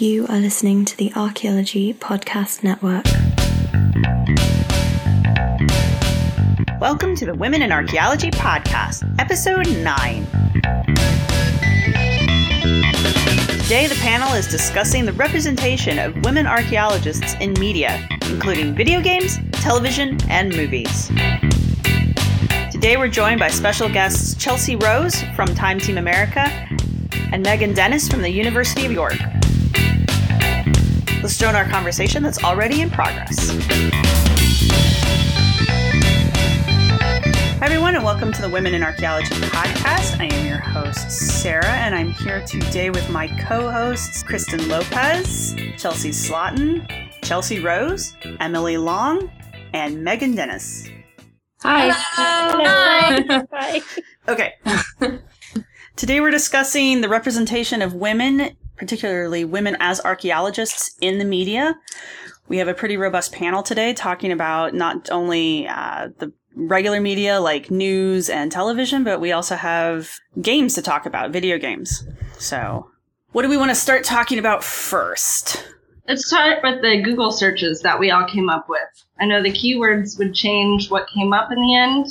You are listening to the Archaeology Podcast Network. Welcome to the Women in Archaeology Podcast, Episode 9. Today, the panel is discussing the representation of women archaeologists in media, including video games, television, and movies. Today, we're joined by special guests Chelsea Rose from Time Team America and Megan Dennis from the University of York. Let's join our conversation that's already in progress. Hi, everyone, and welcome to the Women in Archaeology podcast. I am your host, Sarah, and I'm here today with my co hosts, Kristen Lopez, Chelsea Slotin, Chelsea Rose, Emily Long, and Megan Dennis. Hi. Hello. Hi. Okay. Today we're discussing the representation of women, particularly women as archaeologists in the media. We have a pretty robust panel today talking about not only uh, the regular media like news and television, but we also have games to talk about, video games. So, what do we want to start talking about first? Let's start with the Google searches that we all came up with. I know the keywords would change what came up in the end.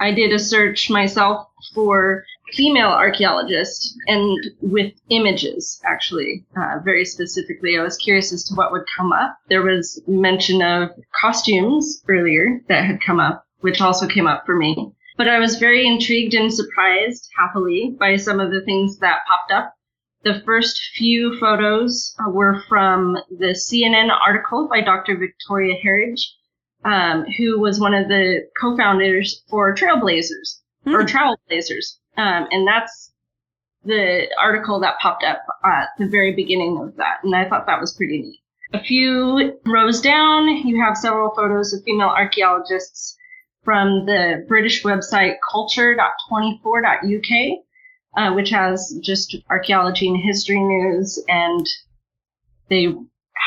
I did a search myself for female archaeologist and with images, actually, uh, very specifically. I was curious as to what would come up. There was mention of costumes earlier that had come up, which also came up for me. But I was very intrigued and surprised, happily, by some of the things that popped up. The first few photos uh, were from the CNN article by Dr. Victoria Herridge, um, who was one of the co-founders for Trailblazers or Hmm. TrowelBlazers, um, and that's the article that popped up at the very beginning of that, and I thought that was pretty neat. A few rows down, you have several photos of female archaeologists from the British website culture.24.uk, uh, which has just archaeology and history news, and they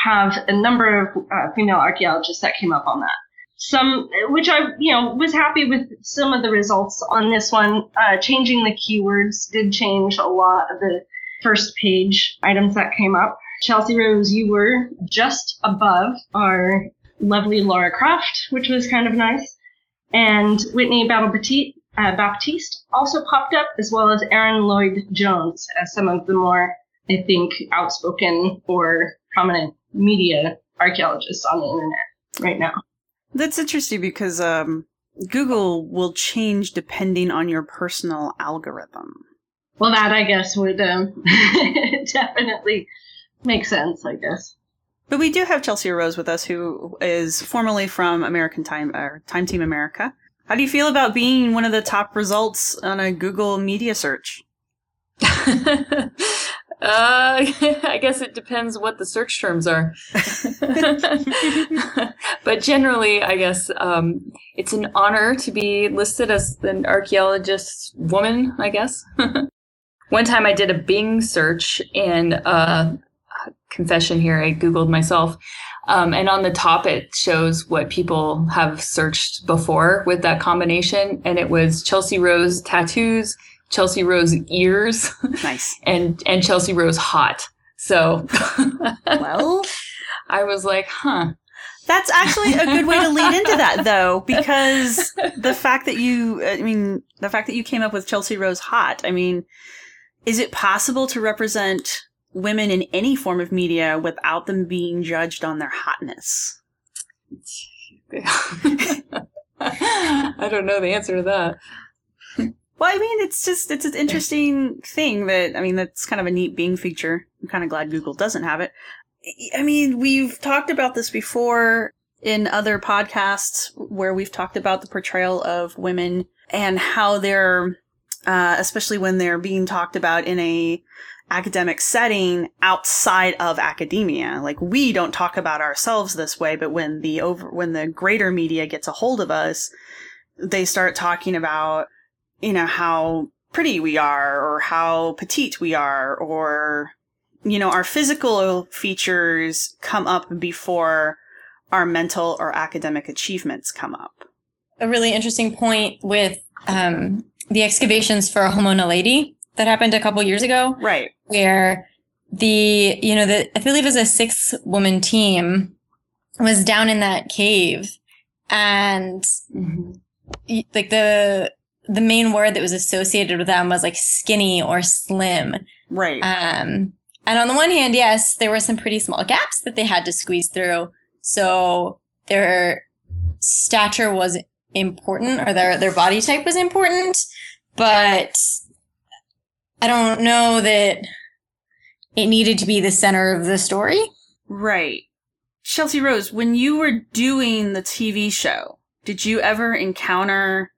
have a number of uh, female archaeologists that came up on that. Some, which I, you know, was happy with some of the results on this one. Uh, changing the keywords did change a lot of the first page items that came up. Chelsea Rose, you were just above our lovely Laura Croft, which was kind of nice. And Whitney Battle uh, Baptiste also popped up, as well as Aaron Lloyd Jones as some of the more, I think, outspoken or prominent media archaeologists on the internet right now. That's interesting because um, Google will change depending on your personal algorithm. Well, that I guess would um, definitely make sense, I guess. But we do have Chelsea Rose with us, who is formerly from American Time or Time Team America. How do you feel about being one of the top results on a Google media search? uh, I guess it depends what the search terms are. but generally, I guess um, it's an honor to be listed as an archaeologist woman, I guess. One time I did a Bing search and uh, confession here, I Googled myself. Um, and on the top, it shows what people have searched before with that combination. And it was Chelsea Rose tattoos, Chelsea Rose ears, Nice. and and Chelsea Rose hot. So Well, I was like, huh. that's actually a good way to lead into that, though, because the fact that you, I mean, the fact that you came up with Chelsea Rose Hot, I mean, is it possible to represent women in any form of media without them being judged on their hotness? I don't know the answer to that. Well, I mean, it's just, it's an interesting thing that, I mean, that's kind of a neat Bing feature. I'm kind of glad Google doesn't have it. I mean, we've talked about this before in other podcasts where we've talked about the portrayal of women and how they're, uh, especially when they're being talked about in a academic setting outside of academia. Like we don't talk about ourselves this way, but when the over, when the greater media gets a hold of us, they start talking about, you know, how pretty we are or how petite we are or, you know, our physical features come up before our mental or academic achievements come up. a really interesting point with um, the excavations for a Homo naledi that happened a couple years ago, Right. where the you know the I believe it was a six woman team was down in that cave and Mm-hmm. like the the main word that was associated with them was like skinny or slim Right. um and on the one hand yes there were some pretty small gaps that they had to squeeze through so their stature was important or their their body type was important but i don't know that it needed to be the center of the story right. Chelsea Rose, when you were doing the TV show, did you ever encounter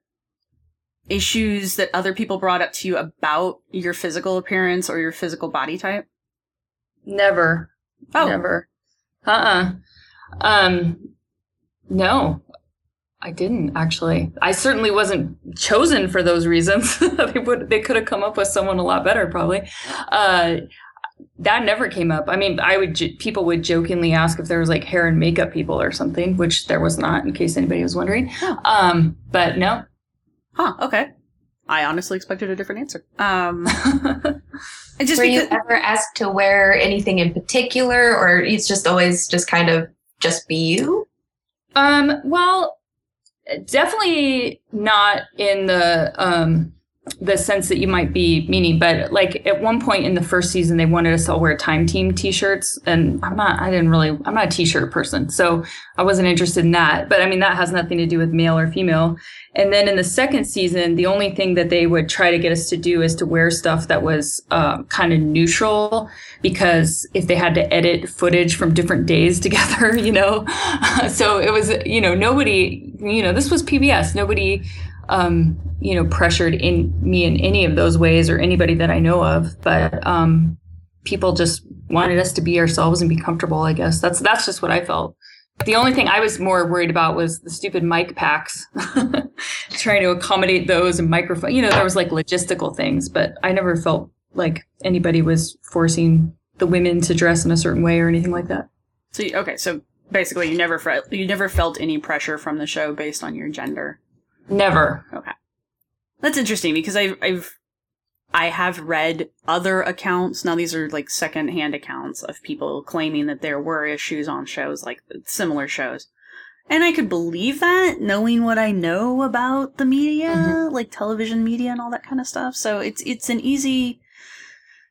issues that other people brought up to you about your physical appearance or your physical body type? Never. Oh, Never. Uh uh Um, no, I didn't actually. I certainly wasn't chosen for those reasons. they would, they could have come up with someone a lot better, probably. Uh, that never came up. I mean, I would, people would jokingly ask if there was like hair and makeup people or something, which there was not, in case anybody was wondering. Um, but no. Huh, okay. I honestly expected a different answer. Um, just Were you ever asked to wear anything in particular, or it's just always just kind of just be you? Um, well, definitely not in the um the sense that you might be meaning, but like at one point in the first season, they wanted us to all wear time team t-shirts, and I'm not. I didn't really. I'm not a t-shirt person, so I wasn't interested in that. But I mean, that has nothing to do with male or female. And then in the second season, the only thing that they would try to get us to do is to wear stuff that was uh, kind of neutral, because if they had to edit footage from different days together, you know, so it was, you know, nobody, you know, this was PBS. Nobody, um, you know, pressured in me in any of those ways or anybody that I know of, but um, people just wanted us to be ourselves and be comfortable. I guess that's that's just what I felt. The only thing I was more worried about was the stupid mic packs, trying to accommodate those and microphone. You know, there was like logistical things, but I never felt like anybody was forcing the women to dress in a certain way or anything like that. so okay, so basically, you never felt you never felt any pressure from the show based on your gender. Never. Okay. That's interesting because I've I've I have read other accounts. Now these are like secondhand accounts of people claiming that there were issues on shows like similar shows. And I could believe that knowing what I know about the media, mm-hmm. like television media and all that kind of stuff. So it's it's an easy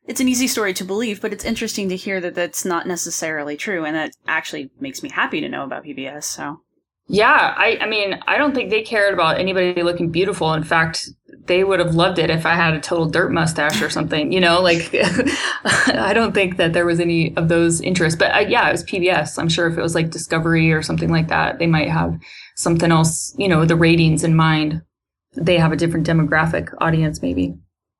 it's an easy story to believe, but it's interesting to hear that that's not necessarily true and that actually makes me happy to know about PBS. So Yeah, I, I mean, I don't think they cared about anybody looking beautiful. In fact, they would have loved it if I had a total dirt mustache or something, you know, like I don't think that there was any of those interests. But uh, yeah, it was PBS. I'm sure if it was like Discovery or something like that, they might have something else, you know, the ratings in mind. They have a different demographic audience, maybe.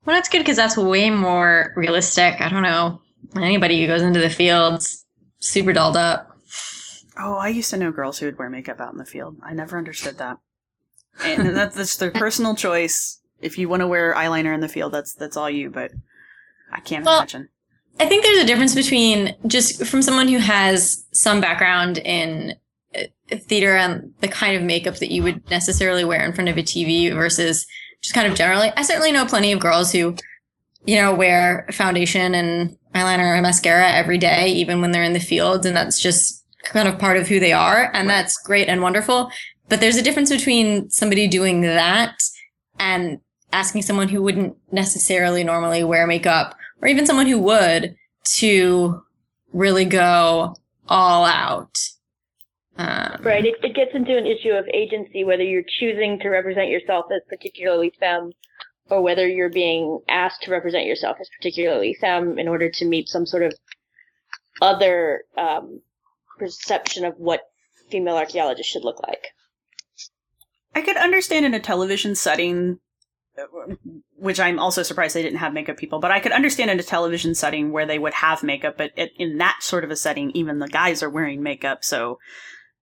Well, that's good because that's way more realistic. I don't know. Anybody who goes into the fields, super dolled up. Oh, I used to know girls who would wear makeup out in the field. I never understood that. And that's, that's their personal choice. If you want to wear eyeliner in the field, that's that's all you. But I can't Well- imagine. I think there's a difference between just from someone who has some background in uh, theater and the kind of makeup that you would necessarily wear in front of a TV versus just kind of generally. I certainly know plenty of girls who, you know, wear foundation and eyeliner and mascara every day, even when they're in the fields. And that's just kind of part of who they are. And that's great and wonderful. But there's a difference between somebody doing that and asking someone who wouldn't necessarily normally wear makeup or even someone who would to really go all out. Um, Right. It, it gets into an issue of agency, whether you're choosing to represent yourself as particularly femme or whether you're being asked to represent yourself as particularly femme in order to meet some sort of other um, perception of what female archaeologists should look like. I could understand in a television setting, which I'm also surprised they didn't have makeup people. But I could understand in a television setting where they would have makeup. But it, in that sort of a setting, even the guys are wearing makeup, so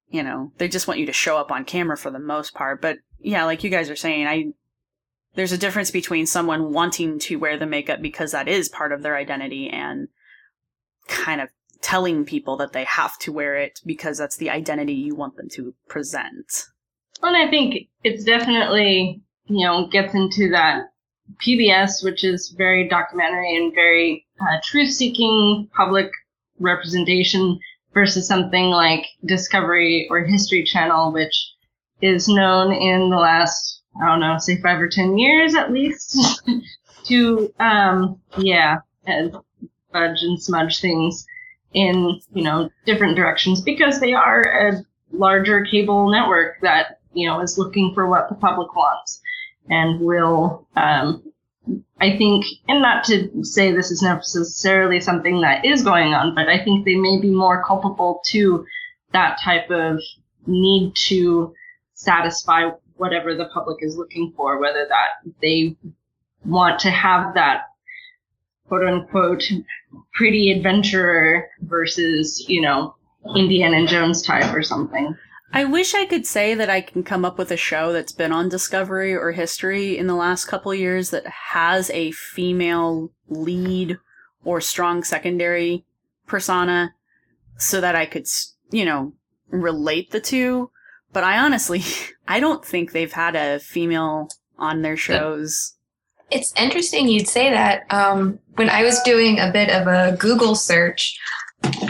you know they just want you to show up on camera for the most part. But yeah, like you guys are saying, I there's a difference between someone wanting to wear the makeup because that is part of their identity and kind of telling people that they have to wear it because that's the identity you want them to present. And I think it's definitely, you know, gets into that PBS, which is very documentary and very uh, truth-seeking public representation, versus something like Discovery or History Channel, which is known in the last I don't know, say five or ten years at least, to um, yeah, fudge and smudge things in you know different directions because they are a larger cable network that you know is looking for what the public wants and will um, I think, and not to say this is necessarily something that is going on, but I think they may be more culpable to that type of need to satisfy whatever the public is looking for, whether that they want to have that quote unquote pretty adventurer versus, you know, Indiana Jones type or something. I wish I could say that I can come up with a show that's been on Discovery or History in the last couple years that has a female lead or strong secondary persona so that I could, you know, relate the two. But I honestly, I don't think they've had a female on their shows. It's interesting you'd say that. Um, when I was doing a bit of a Google search,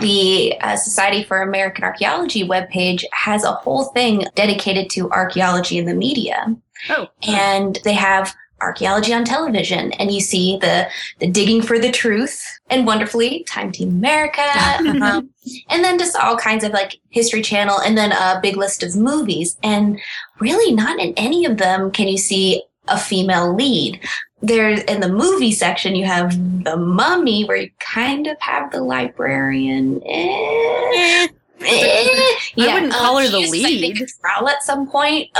the uh, Society for American Archaeology webpage has a whole thing dedicated to archaeology in the media. Oh. And they have archaeology on television and you see the the digging for the truth and wonderfully time team america um, and then just all kinds of like history channel and then a big list of movies and really not in any of them can you see a female lead there's in the movie section you have the mummy where you kind of have the librarian eh, eh, I wouldn't call um, her the she uses, I think, lead. trowel at some point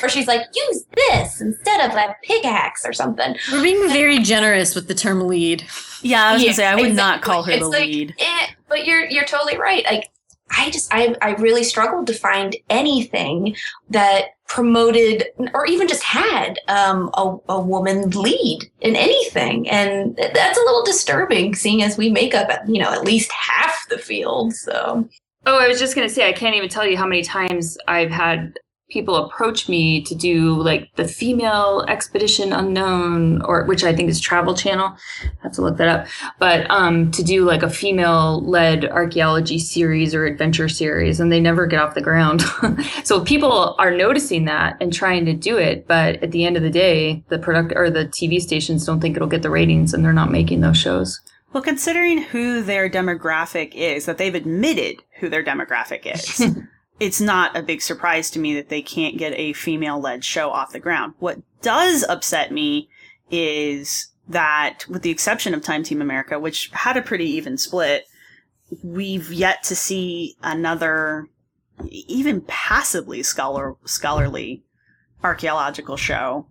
where she's like use this instead of that pickaxe or something We're being very generous with the term lead. Yeah, I was Yeah, gonna say I would not call her It's the like, lead. eh, but you're you're totally right. Like I just I I really struggled to find anything that promoted or even just had um, a, a woman lead in anything, and that's a little disturbing, seeing as we make up you know at least half the field. So Oh, I was just gonna say I can't even tell you how many times I've had people approach me to do like the female expedition unknown or which I think is Travel Channel. I have to look that up. But um to do like a female led archaeology series or adventure series and they never get off the ground. so people are noticing that and trying to do it, but at the end of the day, the product or the TV stations don't think it'll get the ratings and they're not making those shows. Well, considering who their demographic is, that they've admitted who their demographic is, it's not a big surprise to me that they can't get a female led show off the ground. What does upset me is that, with the exception of Time Team America, which had a pretty even split, we've yet to see another, even passably scholar, scholarly archaeological show,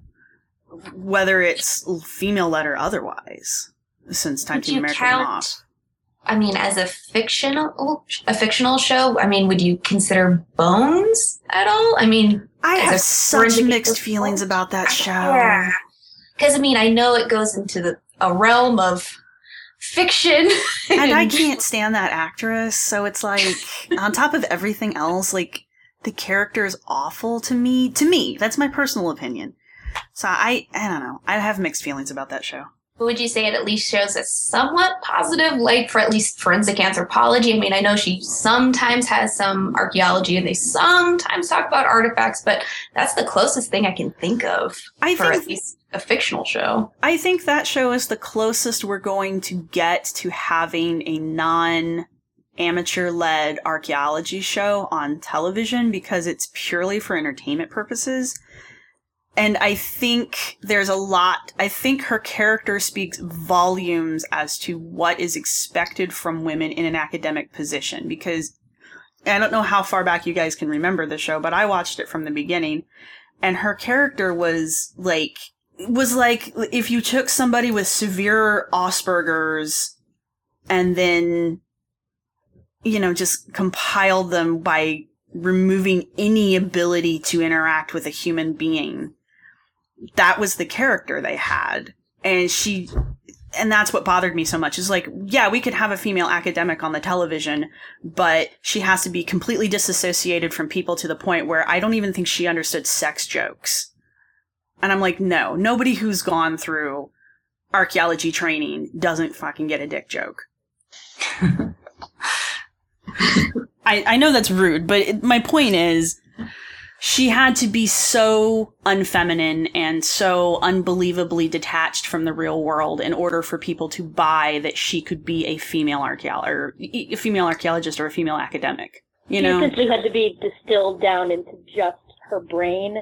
whether it's female led or otherwise, since Time Would Team America went count- off. I mean, as a fictional a fictional show, I mean, would you consider Bones at all? I mean, I have such mixed feelings about that show. Yeah. Because I mean, I know it goes into the a realm of fiction, And I can't stand that actress, so it's like on top of everything else, like the character is awful to me. To me, that's my personal opinion. So I, I don't know. I have mixed feelings about that show. But would you say it at least shows a somewhat positive light for at least forensic anthropology? I mean, I know she sometimes has some archaeology and they sometimes talk about artifacts, but that's the closest thing I can think of I for think at least a fictional show. I think that show is the closest we're going to get to having a non amateur led archaeology show on television because it's purely for entertainment purposes. And I think there's a lot, I think her character speaks volumes as to what is expected from women in an academic position because I don't know how far back you guys can remember the show, but I watched it from the beginning. And her character was like was like if you took somebody with severe Asperger's and then you know just compiled them by removing any ability to interact with a human being that was the character they had. And she and that's what bothered me so much. Is like yeah we could have a female academic on the television but she has to be completely disassociated from people to the point where i don't even think she understood sex jokes. And I'm like, no, nobody who's gone through archaeology training doesn't fucking get a dick joke. I, I know that's rude, but it, my point is she had to be so unfeminine and so unbelievably detached from the real world in order for people to buy that she could be a female archaeologist or a female archaeologist or a female academic. You She know? essentially had to be distilled down into just her brain,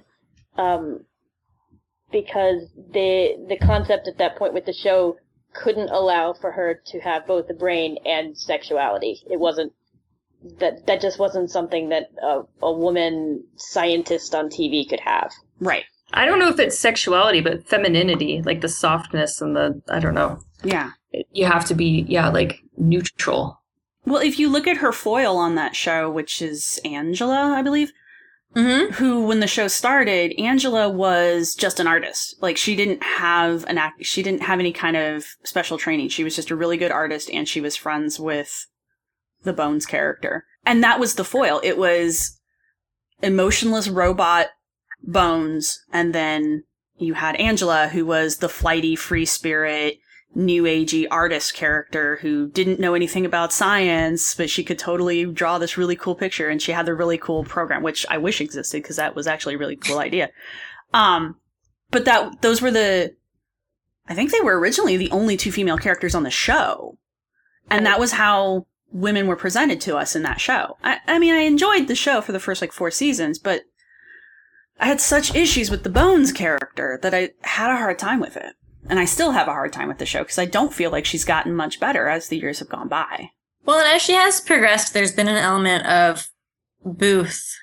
um, because the the concept at that point with the show couldn't allow for her to have both the brain and sexuality. It wasn't that that just wasn't something that a, a woman scientist on TV could have. Right. I don't know if it's sexuality, but femininity, like the softness and the I don't know. Yeah. You have to be yeah, like neutral. Well, if you look at her foil on that show, which is Angela, I believe, Mm-hmm. who when the show started, Angela was just an artist. Like she didn't have an act, she didn't have any kind of special training. She was just a really good artist and she was friends with the Bones character. And that was the foil. It was emotionless robot Bones and then you had Angela who was the flighty free spirit new agey artist character who didn't know anything about science, but she could totally draw this really cool picture and she had the really cool program, which I wish existed because that was actually a really cool idea. Um, but that, those were the, I think they were originally the only two female characters on the show. And that was how women were presented to us in that show. I, I mean, I enjoyed the show for the first like four seasons, but I had such issues with the Bones character that I had a hard time with it. And I still have a hard time with the show because I don't feel like she's gotten much better as the years have gone by. Well, and as she has progressed, there's been an element of Booth,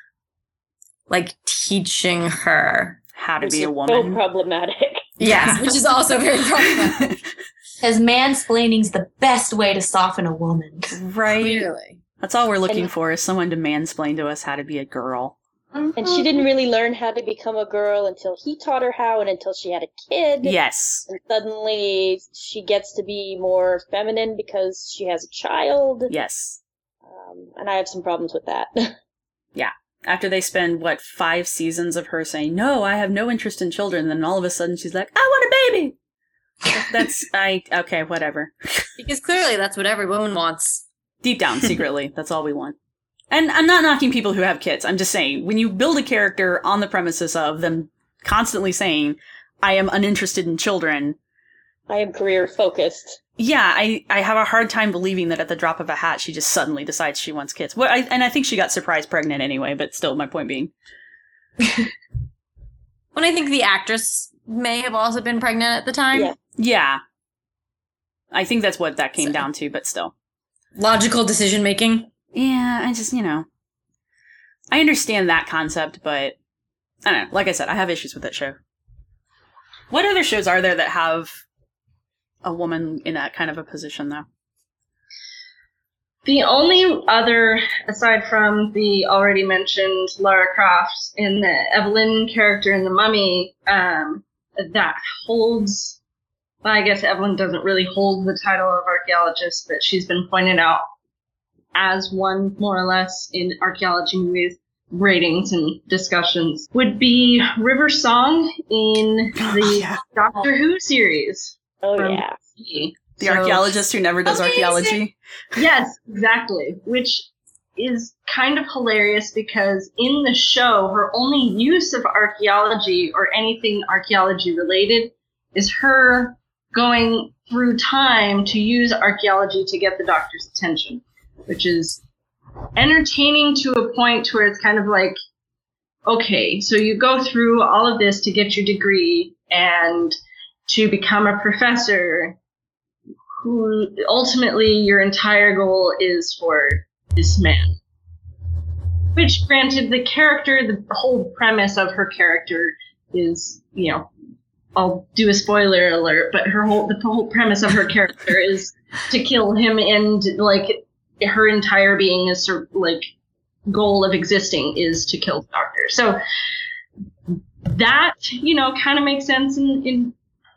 like teaching her. How to which be a woman. So problematic. Yes, which is also very problematic. Because mansplaining's the best way to soften a woman. right? Clearly. That's all we're looking And- for is someone to mansplain to us how to be a girl. And she didn't really learn how to become a girl until he taught her how and until she had a kid. Yes. And suddenly she gets to be more feminine because she has a child. Yes. Um, and I have some problems with that. After they spend, what, five seasons of her saying, no, I have no interest in children, then all of a sudden she's like, I want a baby! That's, I, okay, whatever. Because clearly that's what every woman wants. Deep down, secretly, that's all we want. And I'm not knocking people who have kids. I'm just saying, when you build a character on the premises of them constantly saying, I am uninterested in children, I am career focused. Yeah, I, I have a hard time believing that at the drop of a hat she just suddenly decides she wants kids. Well, I, and I think she got surprise pregnant anyway, but still, my point being. When I think the actress may have also been pregnant at the time. Yeah. Yeah. I think that's what that came So- down to, but still. Logical decision making. Yeah, I just, you know. I understand that concept, but I don't know. Like I said, I have issues with that show. What other shows are there that have a woman in that kind of a position, though? The only other, aside from the already mentioned Lara Croft and the Evelyn character in The Mummy, um, that holds, well, I guess Evelyn doesn't really hold the title of archaeologist, but she's been pointed out as one, more or less, in archaeology movies ratings and discussions, would be River Song in the yeah. Doctor Who series. Oh yeah. The So- archaeologist who never does Amazing. archaeology. Yes, exactly. Which is kind of hilarious because in the show, her only use of archaeology or anything archaeology related is her going through time to use archaeology to get the doctor's attention, which is entertaining to a point where it's kind of like, okay, so you go through all of this to get your degree and to become a professor who ultimately your entire goal is for this man. Which, granted, the character, the whole premise of her character is, you know, I'll do a spoiler alert, but her whole the whole premise of her character is to kill him, and like her entire being is sort of, like goal of existing is to kill the doctor. So that you know kind of makes sense in, in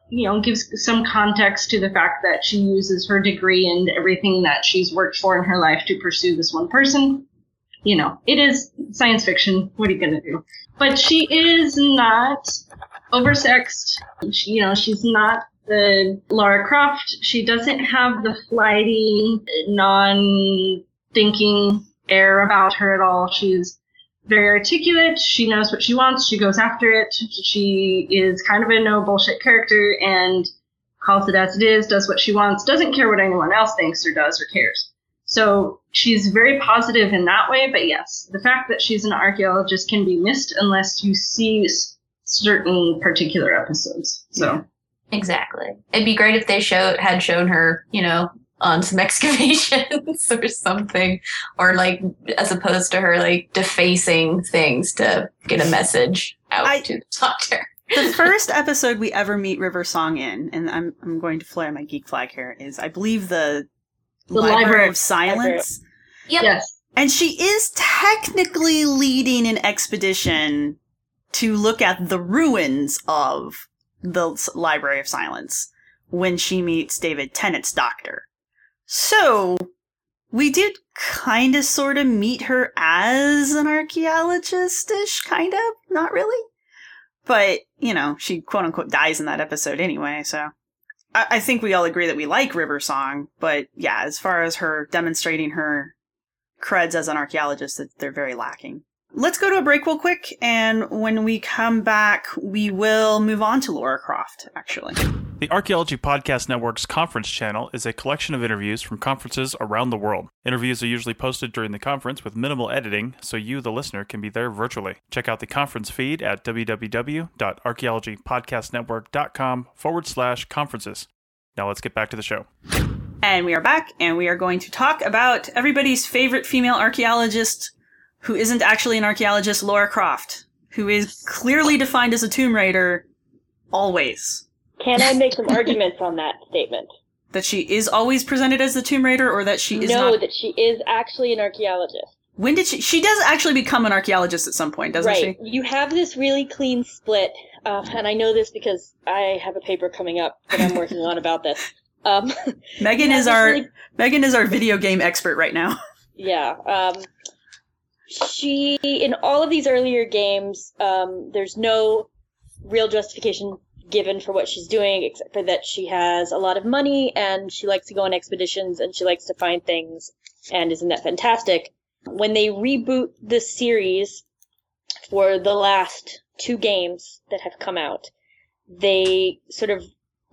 you know, gives some context to the fact that she uses her degree and everything that she's worked for in her life to pursue this one person. You know, it is science fiction. What are you going to do? But she is not oversexed. She, you know, she's not the Lara Croft. She doesn't have the flighty, non-thinking air about her at all. She's very articulate. She knows what she wants. She goes after it. She is kind of a no bullshit character and calls it as it is, does what she wants, doesn't care what anyone else thinks or does or cares. So she's very positive in that way, but yes, the fact that she's an archaeologist can be missed unless you see certain particular episodes. So Exactly. It'd be great if they showed had shown her, you know, on some excavations or something, or like as opposed to her like defacing things to get a message out I- to the doctor. the first episode we ever meet River Song in, and I'm I'm going to flare my geek flag here, is I believe the, The Library, Library- of Silence. Yep. yes, And she is technically leading an expedition to look at the ruins of the Library of Silence when she meets David Tennant's doctor. So, we did kind of sort of meet her as an archaeologist ish, kind of. Not really. But, you know, she quote unquote dies in that episode anyway, so. I, I think we all agree that we like River Song, but yeah, as far as her demonstrating her creds as an archaeologist that they're very lacking. Let's go to a break real quick, and when we come back, we will move on to Laura Croft, actually. The Archaeology Podcast Network's conference channel is a collection of interviews from conferences around the world. Interviews are usually posted during the conference with minimal editing, so you, the listener, can be there virtually. Check out the conference feed at www.archaeologypodcastnetwork.com forward slash conferences. Now let's get back to the show. And we are back, and we are going to talk about everybody's favorite female archaeologist who isn't actually an archaeologist, Laura Croft, who is clearly defined as a Tomb Raider always. Can I make some arguments on that statement? That she is always presented as the Tomb Raider, or that she is no, not. that she is actually an archaeologist. when did she? She does actually become an archaeologist at some point, doesn't right. she? You have this really clean split, uh, and I know this because I have a paper coming up that I'm working on about this. Um, Megan is our really- Megan is our video game expert right now. yeah. Um, she in all of these earlier games, um, there's no real justification given for what she's doing except for that she has a lot of money and she likes to go on expeditions and she likes to find things and isn't that fantastic when they reboot the series for the last two games that have come out they sort of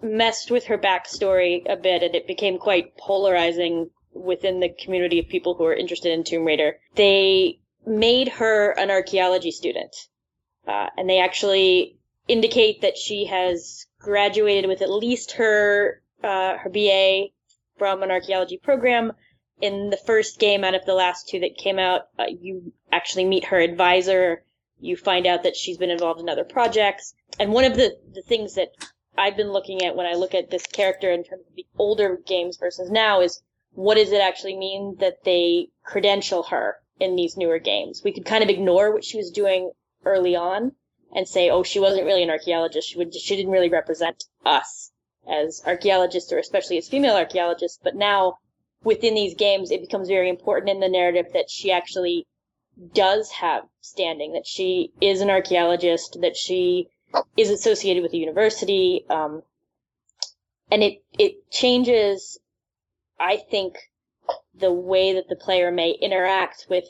messed with her backstory a bit and it became quite polarizing within the community of people who are interested in Tomb Raider. They made her an archaeology student. Uh, and they actually indicate that she has graduated with at least her uh, her BA from an archaeology program. In the first game out of the last two that came out, uh, you actually meet her advisor. You find out that she's been involved in other projects. And one of the, the things that I've been looking at when I look at this character in terms of the older games versus now is what does it actually mean that they credential her in these newer games? We could kind of ignore what she was doing early on and say, oh, she wasn't really an archaeologist. She would, she didn't really represent us as archaeologists or especially as female archaeologists. But now within these games, it becomes very important in the narrative that she actually does have standing, that she is an archaeologist, that she is associated with the university. Um, and it, it changes, I think, the way that the player may interact with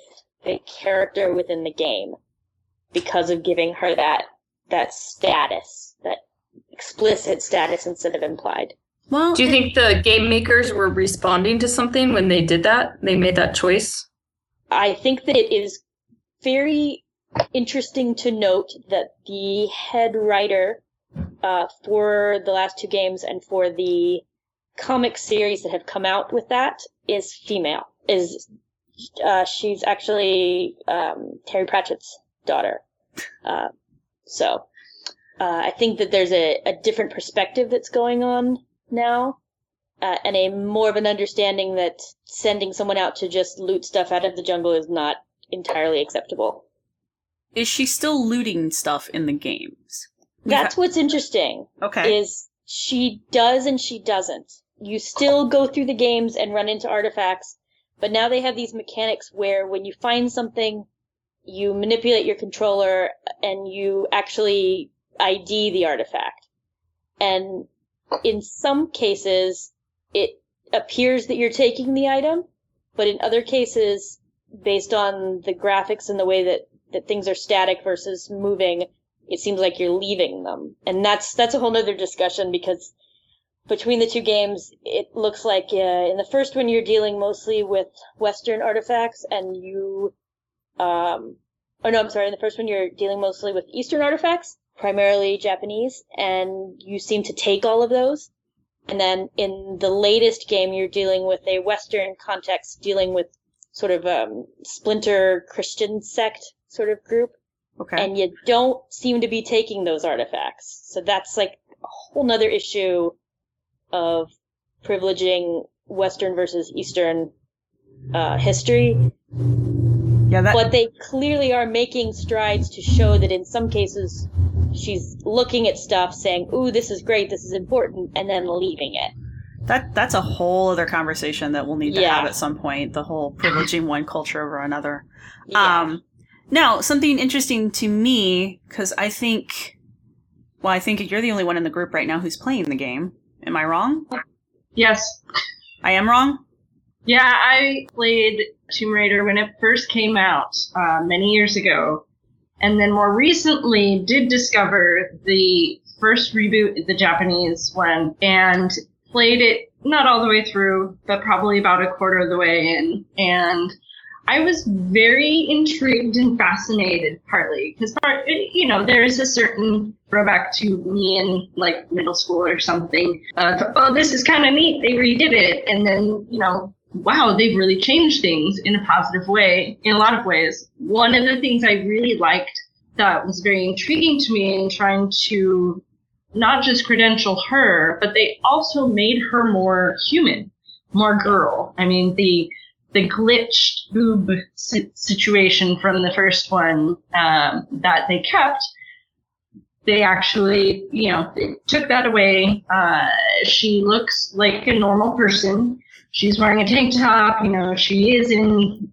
the character within the game because of giving her that that status, that explicit status instead of implied. Well, Do you think the game makers were responding to something when they did that? They made that choice? I think that it is very interesting to note that the head writer uh, for the last two games and for the comic series that have come out with that is female. Is uh, she's actually um, Terry Pratchett's daughter. Uh, so uh, I think that there's a, a different perspective that's going on now. Uh, and a more of an understanding that sending someone out to just loot stuff out of the jungle is not entirely acceptable. is she still looting stuff in the games? That's ha- what's interesting. okay. Is she does and she doesn't. You still go through the games and run into artifacts, but now they have these mechanics where when you find something, you manipulate your controller and you actually ID the artifact. And in some cases, it appears that you're taking the item, but in other cases, based on the graphics and the way that, that things are static versus moving, it seems like you're leaving them. And that's, that's a whole nother discussion because between the two games, it looks like uh, in the first one you're dealing mostly with Western artifacts, and you, um, oh no, I'm sorry, in the first one you're dealing mostly with Eastern artifacts, primarily Japanese, and you seem to take all of those. And then in the latest game, you're dealing with a Western context, dealing with sort of um, splinter Christian sect sort of group, Okay. and you don't seem to be taking those artifacts. So that's like a whole nother issue of privileging Western versus Eastern uh, history. Yeah, that But they clearly are making strides to show that in some cases she's looking at stuff saying, ooh, this is great, this is important, and then leaving it. that that's a whole other conversation that we'll need to Yeah. have at some point. The whole privileging one culture over another. Yeah. Um, now, something interesting to me, because I think, well, I think you're the only one in the group right now who's playing the game. Am I wrong? Yes. I am wrong? Yeah, I played Tomb Raider when it first came out uh, many years ago, and then more recently did discover the first reboot, the Japanese one, and played it not all the way through, but probably about a quarter of the way in, and I was very intrigued and fascinated, partly because part, you know, there is a certain throwback to me in like middle school or something. Of, oh, this is kind of neat. They redid it, and then you know, wow, they've really changed things in a positive way in a lot of ways. One of the things I really liked that was very intriguing to me in trying to not just credential her, but they also made her more human, more girl. I mean, the the glitched boob situation from the first one um, that they kept, they actually, you know, took that away. Uh, she looks like a normal person. She's wearing a tank top. You know, she is in.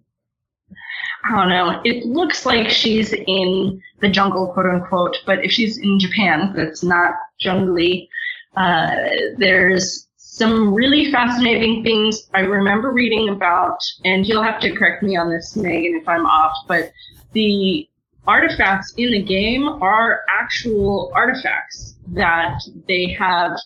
I don't know. It looks like she's in the jungle, quote unquote. But if she's in Japan, that's not jungly. Uh, there's some really fascinating things I remember reading about, and you'll have to correct me on this, Megan, if I'm off, but the artifacts in the game are actual artifacts that they have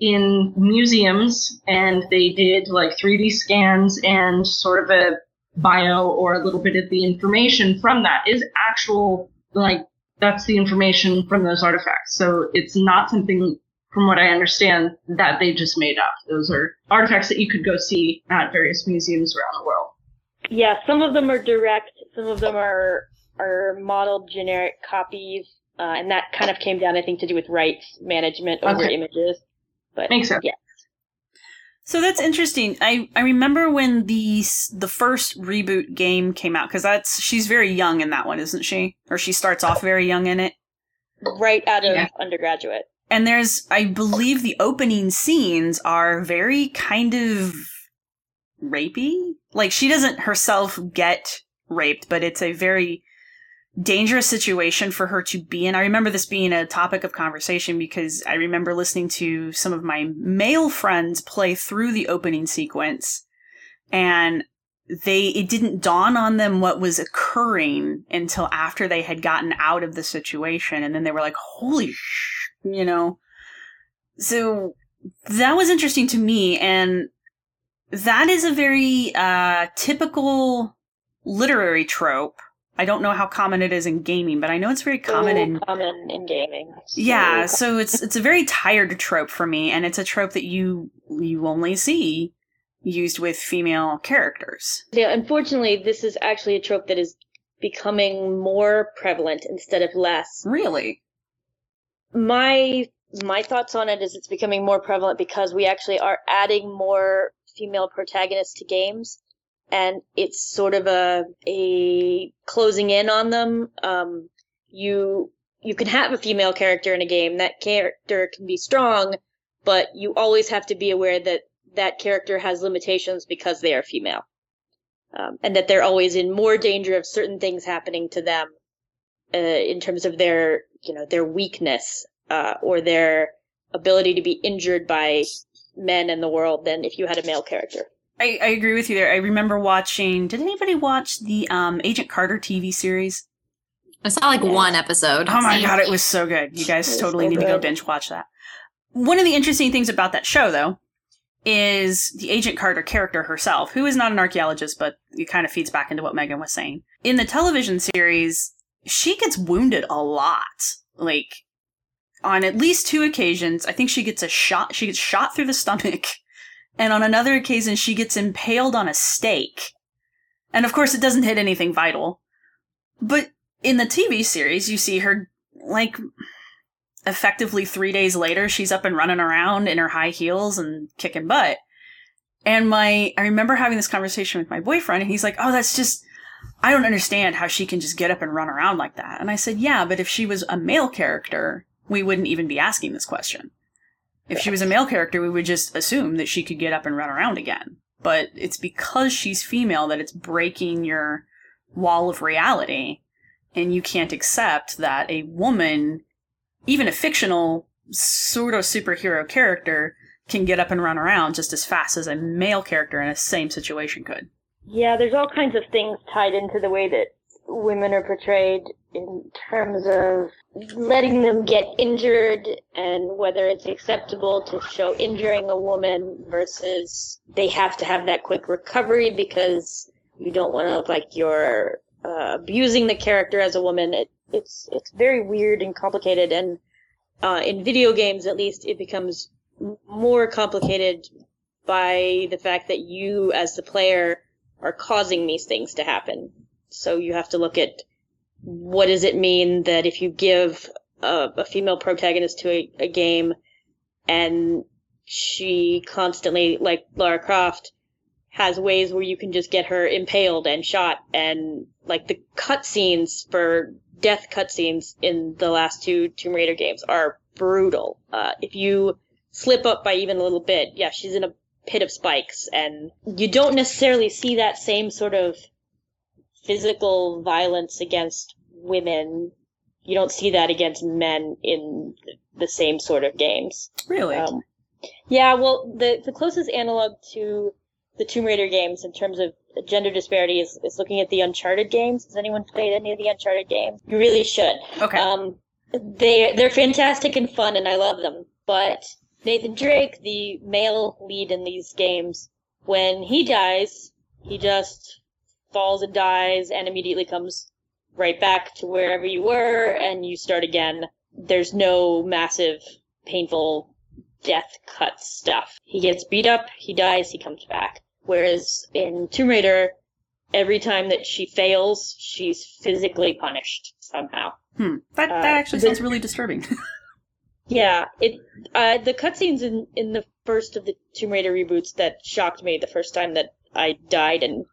in museums, and they did like 3D scans and sort of a bio or a little bit of the information from that is actual, like, that's the information from those artifacts. So it's not something from what I understand, that they just made up. Those are artifacts that you could go see at various museums around the world. Yeah, some of them are direct, some of them are are modeled generic copies, uh, and that kind of came down, I think, to do with rights management over Okay. images. But Makes sense. Yeah. So that's interesting. I, I remember when the the first reboot game came out because that's she's very young in that one, isn't she? Or she starts off very young in it. right out of Yeah. undergraduate. And there's, I believe, the opening scenes are very kind of rapey. Like she doesn't herself get raped, but it's a very dangerous situation for her to be in. I remember this being a topic of conversation because I remember listening to some of my male friends play through the opening sequence and they it didn't dawn on them what was occurring until after they had gotten out of the situation and then they were like holy sh you know so that was interesting to me and that is a very uh typical literary trope i don't know how common it is in gaming but i know it's very common in common in gaming. So yeah so it's it's a very tired trope for me and it's a trope that you you only see used with female characters Yeah, unfortunately, this is actually a trope that is becoming more prevalent instead of less. really My my thoughts on it is it's becoming more prevalent because we actually are adding more female protagonists to games, and it's sort of a a closing in on them. Um, you you can have a female character in a game. That character can be strong, but you always have to be aware that that character has limitations because they are female. Um, and that they're always in more danger of certain things happening to them uh, in terms of their you know their weakness uh, or their ability to be injured by men in the world than if you had a male character. I, I agree with you there. I remember watching. Did anybody watch the um, Agent Carter TV series? I saw like one episode. Oh my god, it was so good. You guys totally so need to go binge watch that. One of the interesting things about that show, though, is the Agent Carter character herself, who is not an archaeologist, but it kind of feeds back into what Megan was saying. In the television series, she gets wounded a lot. Like, on at least two occasions, I think she gets a shot, she gets shot through the stomach, and on another occasion, she gets impaled on a stake. And of course, it doesn't hit anything vital. But in the TV series, you see her, like, effectively three days later, she's up and running around in her high heels and kicking butt. And my, I remember having this conversation with my boyfriend, and he's like, "Oh, that's just, I don't understand how she can just get up and run around like that." And I said, "Yeah, but if she was a male character, we wouldn't even be asking this question. If she was a male character, we would just assume that she could get up and run around again. But it's because she's female that it's breaking your wall of reality, and you can't accept that a woman even a fictional sort of superhero character can get up and run around just as fast as a male character in a same situation could. Yeah, there's all kinds of things tied into the way that women are portrayed in terms of letting them get injured and whether it's acceptable to show injuring a woman versus they have to have that quick recovery because you don't want to look like you're uh, abusing the character as a woman. It, it's it's very weird and complicated, and uh, in video games, at least, it becomes more complicated by the fact that you, as the player, are causing these things to happen. So you have to look at what does it mean that if you give a, a female protagonist to a, a game and she constantly, like Lara Croft, has ways where you can just get her impaled and shot and like the cutscenes for death cutscenes in the last two Tomb Raider games are brutal. Uh, if you slip up by even a little bit, yeah, she's in a pit of spikes and you don't necessarily see that same sort of physical violence against women. You don't see that against men in the same sort of games. Really? Um, yeah, well, the the closest analog to the Tomb Raider games in terms of gender disparity is, is looking at the Uncharted games. Has anyone played any of the Uncharted games? You really should. okay. Um, they they're fantastic and fun, and I love them. But Nathan Drake, the male lead in these games, when he dies, he just falls and dies, and immediately comes right back to wherever you were, and you start again. There's no massive, painful death cut stuff. He gets beat up, he dies, he comes back. Whereas in Tomb Raider, every time that she fails, she's physically punished somehow. hmm. That, uh, that actually the- sounds really disturbing. Yeah, it uh, the cutscenes in in the first of the Tomb Raider reboots that shocked me the first time that I died and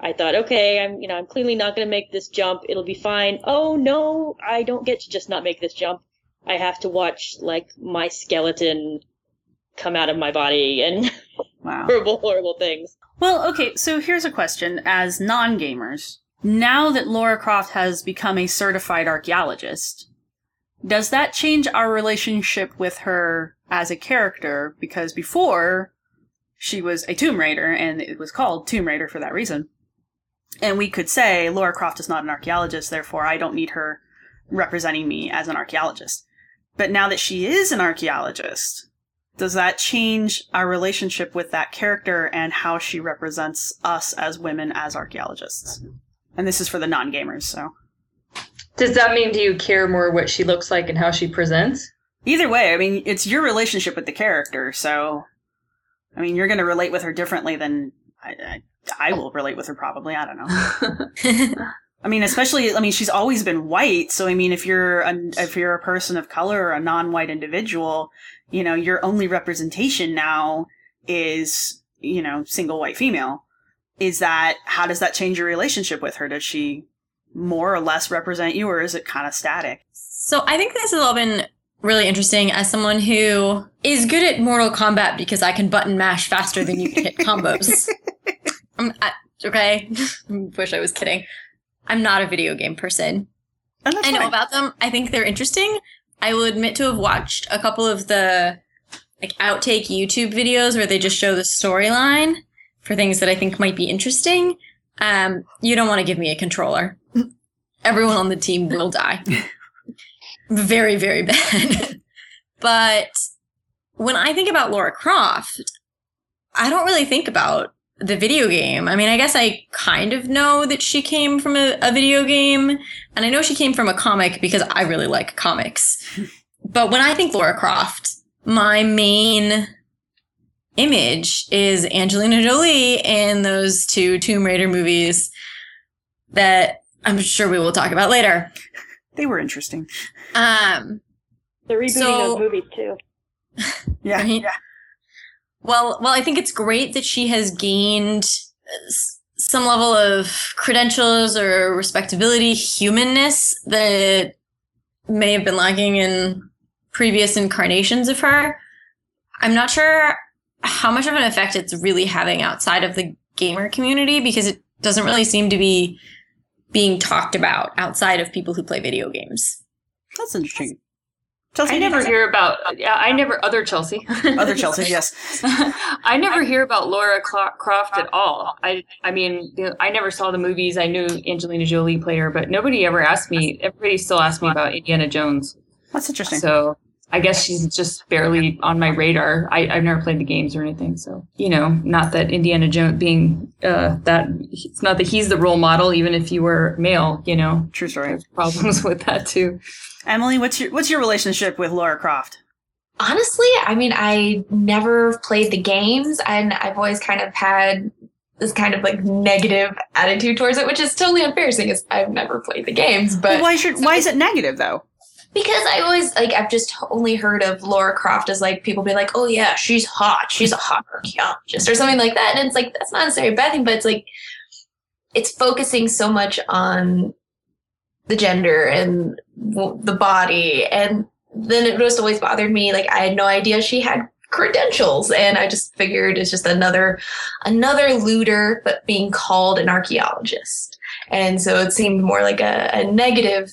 I thought, okay, I'm you know I'm clearly not going to make this jump. It'll be fine. Oh no, I don't get to just not make this jump. I have to watch like my skeleton come out of my body and wow. horrible, horrible things. Well, okay, so here's a question as non gamers. Now that Laura Croft has become a certified archaeologist, does that change our relationship with her as a character? Because before, she was a Tomb Raider, and it was called Tomb Raider for that reason. And we could say, Laura Croft is not an archaeologist, therefore I don't need her representing me as an archaeologist. But now that she is an archaeologist, does that change our relationship with that character and how she represents us as women as archaeologists? And this is for the non gamers, so. Does that mean do you care more what she looks like and how she presents? Either way, I mean, it's your relationship with the character, so. I mean, you're going to relate with her differently than I, I, I will relate with her, probably. I don't know. I mean, especially, I mean, she's always been white, so I mean, if you're a, if you're a person of color or a non-white individual, you know, your only representation now is, you know, single white female. Is that, how does that change your relationship with her? Does she more or less represent you, or is it kind of static? So I think this has all been really interesting as someone who is good at Mortal Kombat because I can button mash faster than you can hit combos. I'm, I, okay, wish I was kidding. I'm not a video game person. I know fine. about them. I think they're interesting. I will admit to have watched a couple of the like outtake YouTube videos where they just show the storyline for things that I think might be interesting. Um, you don't want to give me a controller. Everyone on the team will die. very, very bad. but when I think about Laura Croft, I don't really think about the video game. I mean, I guess I kind of know that she came from a, a video game, and I know she came from a comic because I really like comics. but when I think Laura Croft, my main image is Angelina Jolie in those two Tomb Raider movies that I'm sure we will talk about later. They were interesting. Um, The rebooting So- those movies too. Yeah. Right? yeah. Well, well, I think it's great that she has gained uh, some level of credentials or respectability, humanness that may have been lacking in previous incarnations of her. I'm not sure how much of an effect it's really having outside of the gamer community because it doesn't really seem to be being talked about outside of people who play video games. That's interesting. Chelsea, I never hear about. Yeah, I never. Other Chelsea. Other Chelsea, yes. I never hear about Laura Croft at all. I I mean, I never saw the movies. I knew Angelina Jolie played her, but nobody ever asked me. Everybody still asks me about Indiana Jones. That's interesting. So I guess she's just barely on my radar. I, I've never played the games or anything. So you know, not that Indiana Jones being uh, that it's not that he's the role model. Even if you were male, you know, True story. there's problems with that too. Emily, what's your what's your relationship with Laura Croft? Honestly, I mean, I never played the games, and I've always kind of had this kind of like negative attitude towards it, which is totally unfair, seeing as I've never played the games. But Well, why should why is it negative though? because I always like I've just only heard of Laura Croft as like people be like, oh yeah, she's hot, she's a hot archaeologist or something like that, and it's like that's not necessarily a bad thing, but it's like it's focusing so much on the gender and w- the body, and then it just always bothered me. Like I had no idea she had credentials, and I just figured it's just another another looter, but being called an archaeologist, and so it seemed more like a, a negative.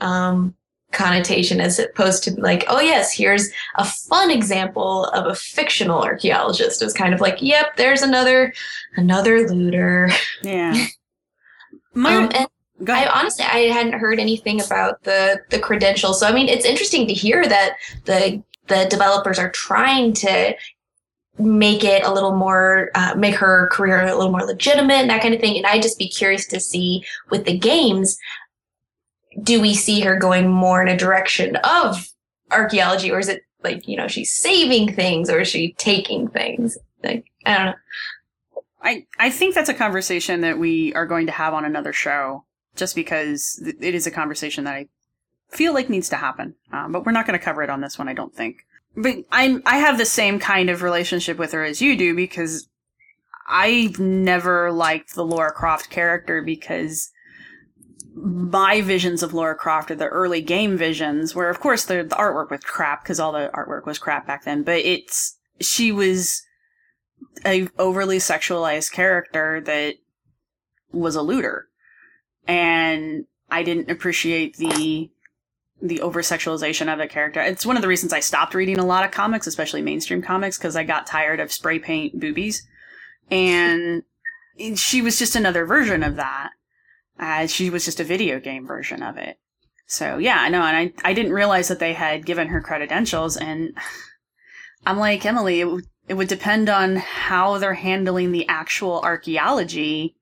Um, connotation as opposed to like, oh yes, here's a fun example of a fictional archaeologist. It was kind of like, yep, there's another another looter. Yeah. My, Um, and I honestly I hadn't heard anything about the the credentials. So I mean, it's interesting to hear that the the developers are trying to make it a little more uh, make her career a little more legitimate and that kind of thing. And i'd just be curious to see with the games do we see her going more in a direction of archaeology or is it like you know she's saving things or is she taking things? Like i don't know. I, I think that's a conversation that we are going to have on another show, just because it is a conversation that I feel like needs to happen. Um, but we're not going to cover it on this one, I don't think. But I'm I have the same kind of relationship with her as you do because I've never liked the Laura Croft character because my visions of Laura Croft are the early game visions, where of course the, the artwork was crap because all the artwork was crap back then. But it's she was a overly sexualized character that was a looter and i didn't appreciate the the over sexualization of the character. It's one of the reasons i stopped reading a lot of comics especially mainstream comics because i got tired of spray paint boobies. And she was just another version of that. Uh, she was just a video game version of it. So yeah i know and I, I didn't realize that they had given her credentials and i'm like emily it, w- it would depend on how they're handling the actual archaeology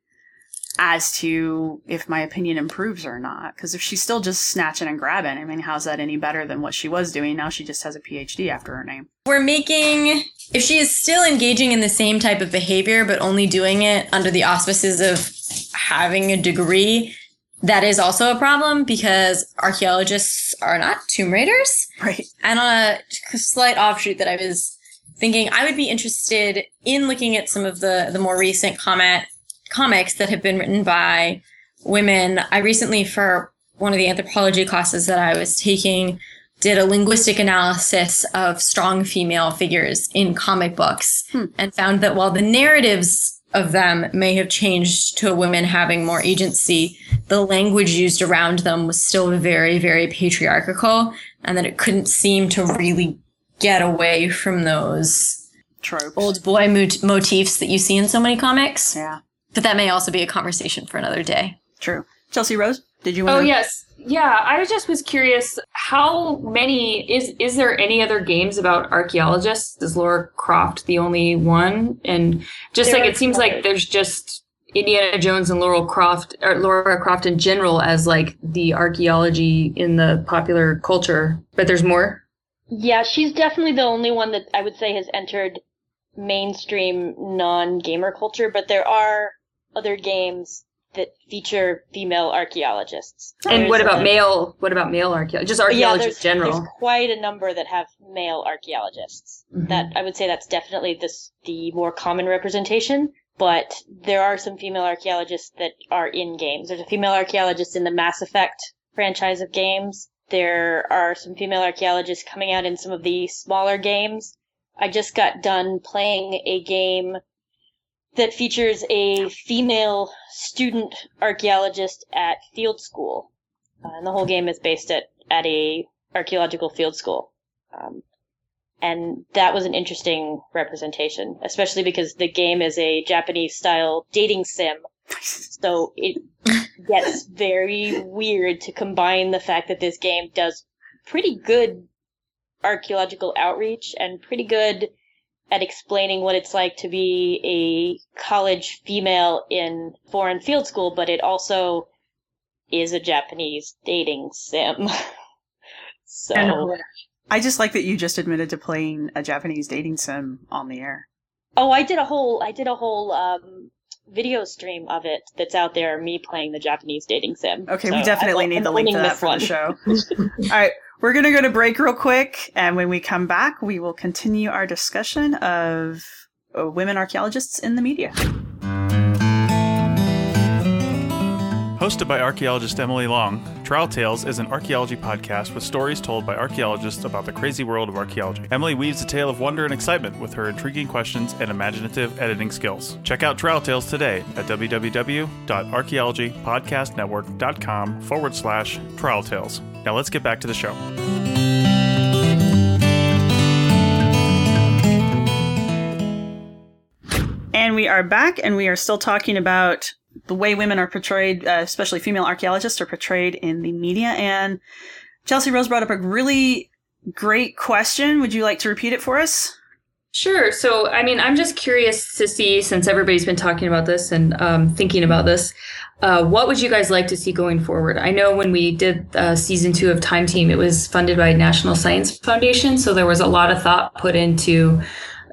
as to if my opinion improves or not. Because if she's still just snatching and grabbing, I mean, how's that any better than what she was doing? Now she just has a PhD after her name. We're making, if she is still engaging in the same type of behavior, but only doing it under the auspices of having a degree, that is also a problem because archaeologists are not tomb raiders. Right. And on a slight offshoot that I was thinking, I would be interested in looking at some of the, the more recent comment, comics that have been written by women. I recently, for one of the anthropology classes that I was taking, did a linguistic analysis of strong female figures in comic books Hmm. and found that while the narratives of them may have changed to women having more agency, the language used around them was still very, very patriarchal, and that it couldn't seem to really get away from those Tropes. old boy mot- motifs that you see in so many comics. Yeah, But that may also be a conversation for another day. true. Chelsea Rose, did you want Oh to? yes, yeah. I just was curious. How many is is there any other games about archaeologists? Is Laura Croft the only one? And just There like are it seems some like others. there's just Indiana Jones and Laura Croft, or Laura Croft in general, as like the archaeology in the popular culture. But there's more. Yeah, she's definitely the only one that I would say has entered mainstream non-gamer culture, but there are other games that feature female archaeologists. And There's what about a- male? What about male archaeology? Just Yeah, archaeology there's, in general. there's quite a number that have male archaeologists. Mhm. That I would say that's definitely this the more common representation. But there are some female archaeologists that are in games. There's a female archaeologist in the Mass Effect franchise of games. There are some female archaeologists coming out in some of the smaller games. I just got done playing a game that features a female student archaeologist at field school. Uh, and the whole game is based at, at a archaeological field school. Um, and that was an interesting representation, especially because the game is a Japanese style dating sim. So it gets very weird to combine the fact that this game does pretty good archaeological outreach and pretty good at explaining what it's like to be a college female in foreign field school, but it also is a Japanese dating sim. so I just like that you just admitted to playing a Japanese dating sim on the air. Oh, I did a whole I did a whole um video stream of it that's out there me playing the Japanese dating sim. Okay, So we definitely I'm- need I'm the link to that for one. the show. All right, we're gonna go to break real quick, and when we come back, we will continue our discussion of uh, women archaeologists in the media. Hosted by archaeologist Emily Long, Trowel Tales is an archaeology podcast with stories told by archaeologists about the crazy world of archaeology. Emily weaves a tale of wonder and excitement with her intriguing questions and imaginative editing skills. Check out Trowel Tales today at www.archaeologypodcastnetwork.com forward slash Trowel Tales. Now let's get back to the show. And we are back, and we are still talking about the way women are portrayed, uh, especially female archaeologists are portrayed in the media. And Chelsea Rose brought up a really great question. Would you like to repeat it for us? Sure. So, I mean, I'm just curious to see, since everybody's been talking about this and um, thinking about this, uh, what would you guys like to see going forward? I know when we did uh, season two of Time Team, it was funded by National Science Foundation. So there was a lot of thought put into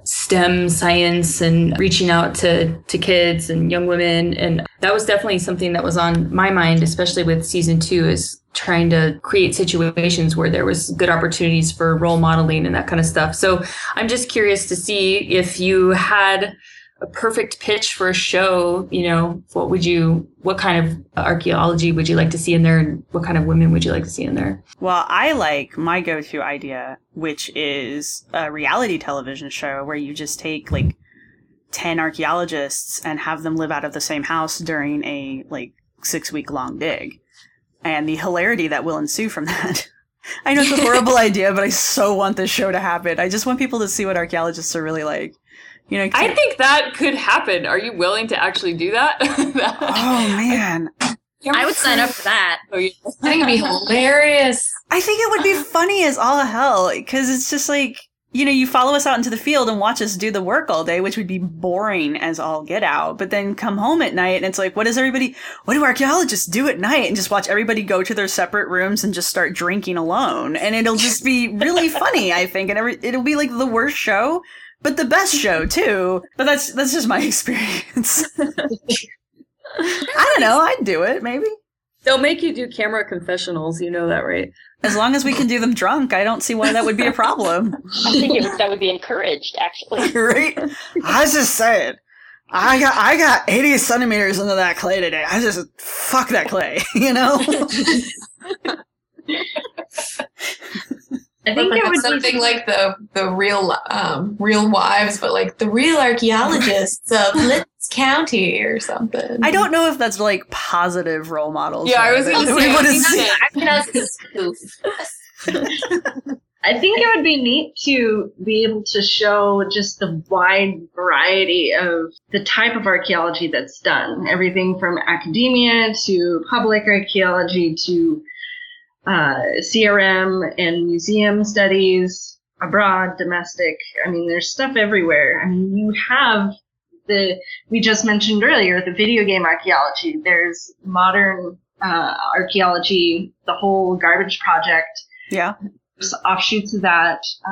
STEM science and reaching out to, to kids and young women. And that was definitely something that was on my mind, especially with season two, is trying to create situations where there was good opportunities for role modeling and that kind of stuff. So I'm just curious to see if you had a perfect pitch for a show, you know, what would you, what kind of archaeology would you like to see in there and what kind of women would you like to see in there? Well, I like my go to idea, which is a reality television show where you just take like 10 archaeologists and have them live out of the same house during a like six week long dig. And the hilarity that will ensue from that. I know it's a horrible idea, but I so want this show to happen. I just want people to see what archaeologists are really like. You know, I think that could happen. Are you willing to actually do that? oh man. I would sign up for that. Oh, yeah. I think it'd be hilarious. I think it would be funny as all hell because it's just like you know you follow us out into the field and watch us do the work all day, which would be boring as all get out. But then come home at night and it's like, what does everybody? What do archaeologists do at night? And just watch everybody go to their separate rooms and just start drinking alone, and it'll just be really funny. I think, and every, it'll be like the worst show. But the best show too. But that's that's just my experience. I don't know. I'd do it maybe. They'll make you do camera confessionals. You know that, right? As long as we can do them drunk, I don't see why that would be a problem. I think it, that would be encouraged, actually. right? I was just saying. I got I got 80 centimeters into that clay today. I just fuck that clay, you know? I think it would be something like the the real um real wives, but like the real archaeologists of Litz County or something. I don't know if that's like positive role models. Yeah, I was gonna we say, wanna I think see. that's- I mean, that's a spoof. I think it would be neat to be able to show just the wide variety of the type of archaeology that's done. Everything from academia to public archaeology to uh, CRM and museum studies, abroad, domestic. I mean, there's stuff everywhere. I mean, you have the, we just mentioned earlier, the video game archaeology. There's modern uh, archaeology, the whole garbage project Yeah. offshoots of that uh,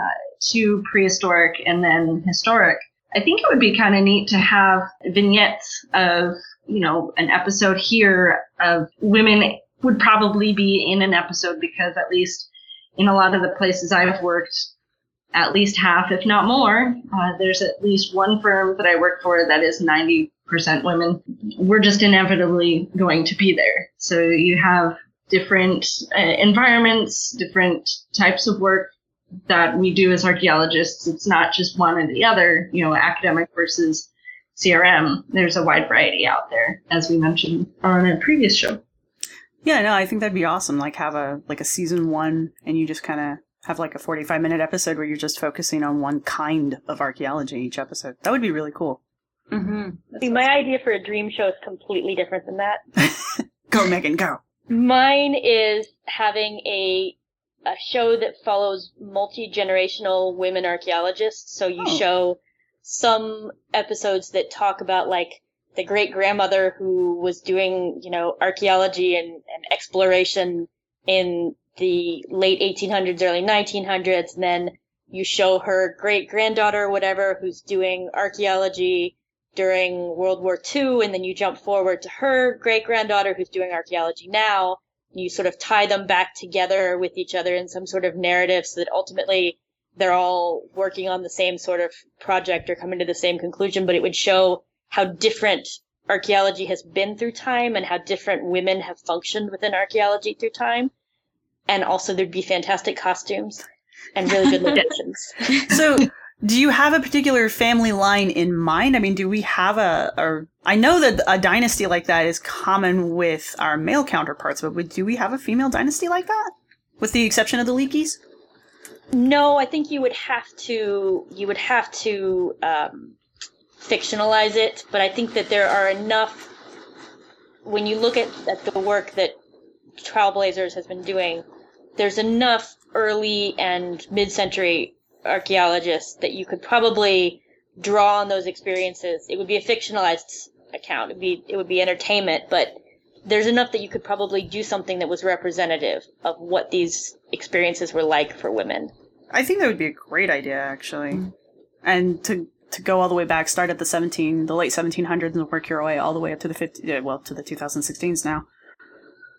to prehistoric and then historic. I think it would be kind of neat to have vignettes of, you know, an episode here of women would probably be in an episode because at least in a lot of the places I've worked, at least half, if not more, uh, there's at least one firm that I work for that is 90% women. We're just inevitably going to be there. So you have different uh, environments, different types of work that we do as archaeologists. It's not just one or the other, you know, academic versus CRM. There's a wide variety out there, as we mentioned on a previous show. Yeah, no, I think that'd be awesome. Like have a like a season one, and you just kind of have like a forty-five minute episode where you're just focusing on one kind of archaeology each episode. That would be really cool. Mm-hmm. See, my idea for a dream show is completely different than that. Go, Megan, go. Mine is having a a show that follows multi generational women archaeologists. So you Oh. show some episodes that talk about like the great grandmother who was doing, you know, archaeology and, and exploration in the late 1800s, early 1900s, and then you show her great granddaughter, whatever, who's doing archaeology during World War II, and then you jump forward to her great granddaughter who's doing archaeology now. You sort of tie them back together with each other in some sort of narrative so that ultimately they're all working on the same sort of project or coming to the same conclusion, but it would show how different archaeology has been through time and how different women have functioned within archaeology through time. And also there'd be fantastic costumes and really good locations. So, do you have a particular family line in mind? I mean, do we have a, a I know that a dynasty like that is common with our male counterparts, but would- do we have a female dynasty like that? With the exception of the Leakeys? No, I think you would have to you would have to um, fictionalize it, but I think that there are enough when you look at, at the work that TrowelBlazers has been doing, there's enough early and mid-century archaeologists that you could probably draw on those experiences. It would be a fictionalized account. It'd be it would be entertainment, but there's enough that you could probably do something that was representative of what these experiences were like for women. I think that would be a great idea, actually. And to to go all the way back, start at the seventeen, the late seventeen hundreds, and work your way all the way up to the fifty, uh, well, to the two thousand sixteens now.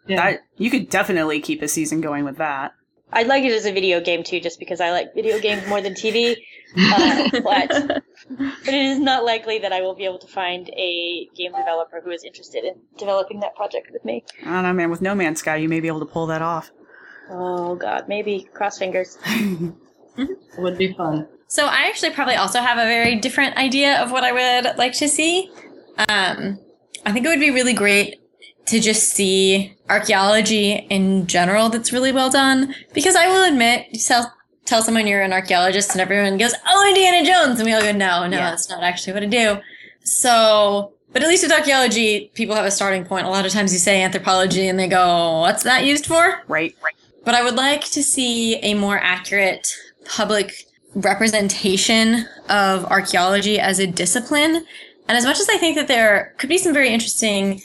That you could definitely keep a season going with that. I'd like it as a video game too, just because I like video games more than TV. Uh, but but it is not likely that I will be able to find a game developer who is interested in developing that project with me. I don't know, man. With No Man's Sky, you may be able to pull that off. Oh God, maybe cross fingers. Would be fun. So I actually probably also have a very different idea of what I would like to see. Um, I think it would be really great to just see archaeology in general that's really well done. Because I will admit, you tell, tell someone you're an archaeologist and everyone goes, oh, Indiana Jones. And we all go, no, no, Yeah. that's not actually what I do. So, but at least with archaeology, people have a starting point. A lot of times you say anthropology and they go, what's that used for? Right, right. but I would like to see a more accurate public representation of archaeology as a discipline. And as much as I think that there could be some very interesting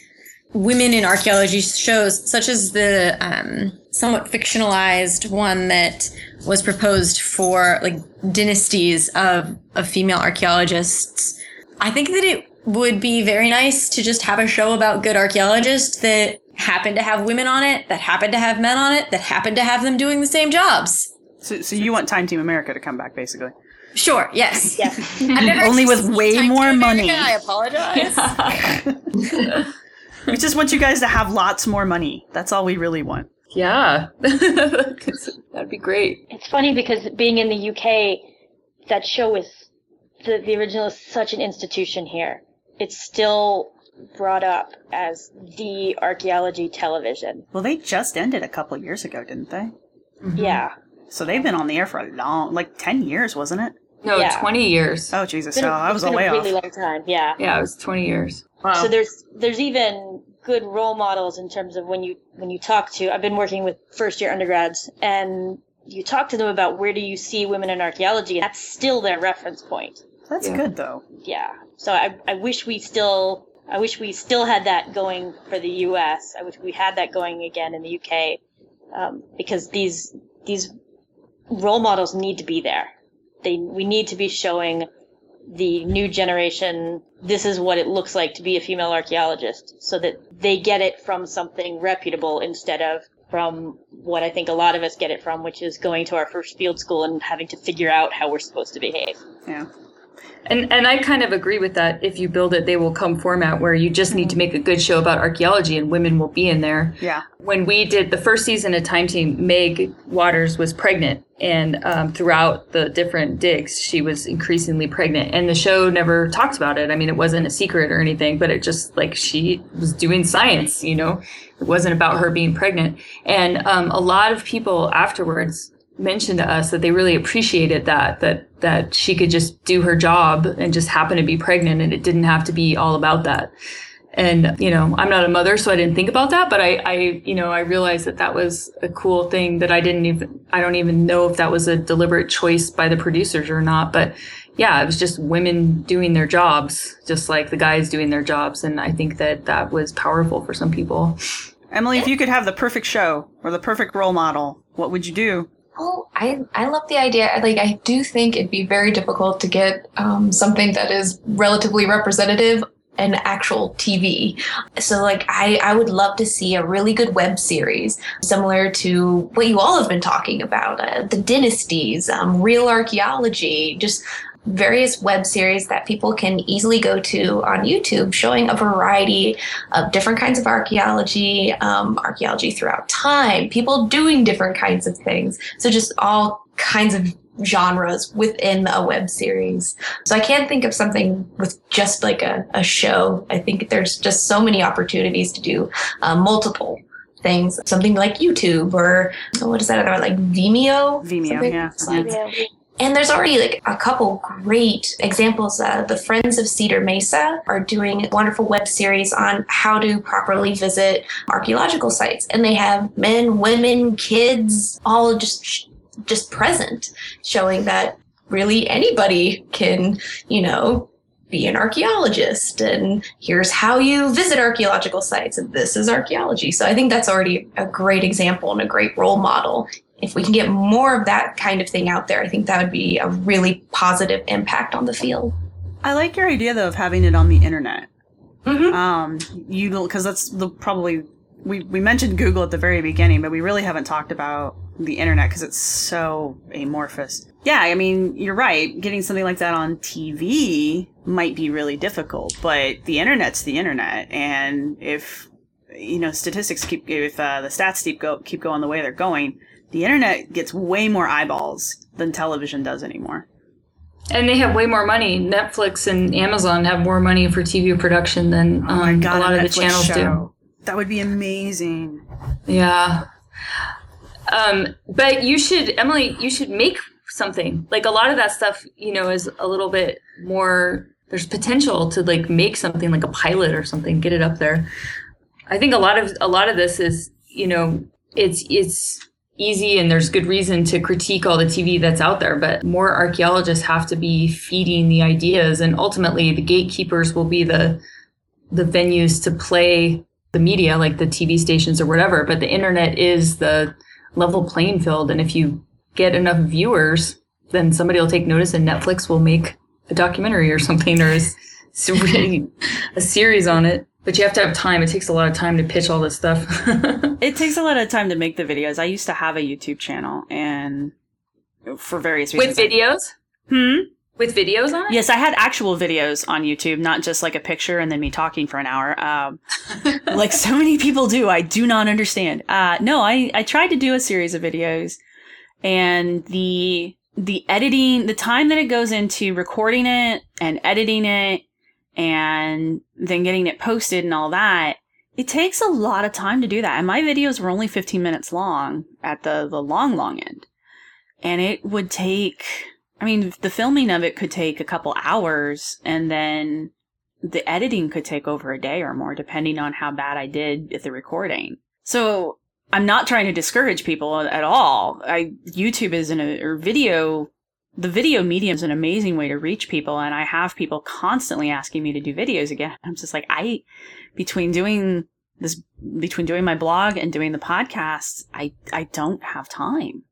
women in archaeology shows, such as the um, somewhat fictionalized one that was proposed for like dynasties of, of female archaeologists, I think that it would be very nice to just have a show about good archaeologists that happen to have women on it, that happen to have men on it, that happen to have them doing the same jobs. So, so you want Time Team America to come back, basically? Sure, yes. Yeah. Only with way Time more to money. America, I apologize. We just want you guys to have lots more money. That's all we really want. Yeah, that'd be great. It's funny because being in the UK, that show is the the original is such an institution here. It's still brought up as the archaeology television. Well, they just ended a couple years ago, didn't they? Yeah, So they've been on the air for a long, like ten years, wasn't it? No, Yeah. 20 years. Oh Jesus! it's been, So a, I was it's been way a really off. long time. Yeah. Yeah, it was 20 years. Wow. So there's there's even good role models in terms of when you when you talk to I've been working with first year undergrads and you talk to them about where do you see women in archaeology and that's still their reference point. That's Yeah. good though. Yeah. So I I wish we still I wish we still had that going for the US. I wish we had that going again in the UK. Um, because these these role models need to be there. They we need to be showing the new generation this is what it looks like to be a female archaeologist so that they get it from something reputable instead of from what I think a lot of us get it from, which is going to our first field school and having to figure out how we're supposed to behave. Yeah. And and I kind of agree with that. If you build it, they will come format where you just need to make a good show about archaeology and women will be in there. Yeah. When we did the first season of Time Team, Meg Waters was pregnant, and um, throughout the different digs, she was increasingly pregnant. And the show never talked about it. I mean, it wasn't a secret or anything, but it just like she was doing science. You know, it wasn't about her being pregnant. And um, a lot of people afterwards mentioned to us that they really appreciated that that that she could just do her job and just happen to be pregnant and it didn't have to be all about that and you know i'm not a mother so i didn't think about that but i i you know i realized that that was a cool thing that i didn't even i don't even know if that was a deliberate choice by the producers or not but yeah it was just women doing their jobs just like the guys doing their jobs and i think that that was powerful for some people Emily, if you could have the perfect show or the perfect role model, what would you do? Well, I I love the idea. Like, I do think it'd be very difficult to get um, something that is relatively representative in actual TV. So, like, I I would love to see a really good web series similar to what you all have been talking about, uh, the dynasties, um, real archaeology, just various web series that people can easily go to on YouTube, showing a variety of different kinds of archaeology, um, archaeology throughout time, people doing different kinds of things. So just all kinds of genres within a web series. So I can't think of something with just like a, a show. I think there's just so many opportunities to do uh, multiple things, something like YouTube or what is that other like Vimeo? Vimeo, Something yeah. And there's already like a couple great examples. Uh, the Friends of Cedar Mesa are doing a wonderful web series on how to properly visit archaeological sites, and they have men, women, kids, all just just present, showing that really anybody can, you know, be an archaeologist. And here's how you visit archaeological sites. And this is archaeology. So i think that's already a great example and a great role model if we can get more of that kind of thing out there, I think that would be a really positive impact on the field. I like your idea though of having it on the internet. Mm-hmm. Um, you because that's the probably we we mentioned Google at the very beginning, but we really haven't talked about the internet because it's so amorphous. Yeah, I mean you're right. Getting something like that on TV might be really difficult, but the internet's the internet, and if you know statistics keep if uh, the stats keep go keep going the way they're going, the internet gets way more eyeballs than television does anymore. and they have way more money netflix and amazon have more money for tv production than Oh um, god, a lot of the channels do. That would be amazing. Yeah. Um, but you should, Emily, you should make something. Like a lot of that stuff, you know, is a little bit more, there's potential to like make something like a pilot or something, get it up there. I think a lot of, a lot of this is, you know, it's, it's easy and there's good reason to critique all the TV that's out there, but more archaeologists have to be feeding the ideas and ultimately the gatekeepers will be the, the venues to play the media, like the TV stations or whatever, but the internet is the level playing field. And if you get enough viewers, then somebody will take notice and Netflix will make a documentary or something or a, a series on it. But you have to have time. It takes a lot of time to pitch all this stuff. It takes a lot of time to make the videos. I used to have a YouTube channel and for various reasons. With videos? Hmm? With videos on it? Yes, I had actual videos on YouTube, not just like a picture and then me talking for an hour. Um, like so many people do. I do not understand. Uh, no, I, I tried to do a series of videos and the, the editing, the time that it goes into recording it and editing it and then getting it posted and all that, it takes a lot of time to do that. And my videos were only 15 minutes long at the, the long, long end. And it would take, I mean, the filming of it could take a couple hours and then the editing could take over a day or more, depending on how bad I did at the recording. So I'm not trying to discourage people at all. I, YouTube is an, or video, the video medium is an amazing way to reach people. And I have people constantly asking me to do videos again. I'm just like, I, between doing this, between doing my blog and doing the podcast, I, I don't have time.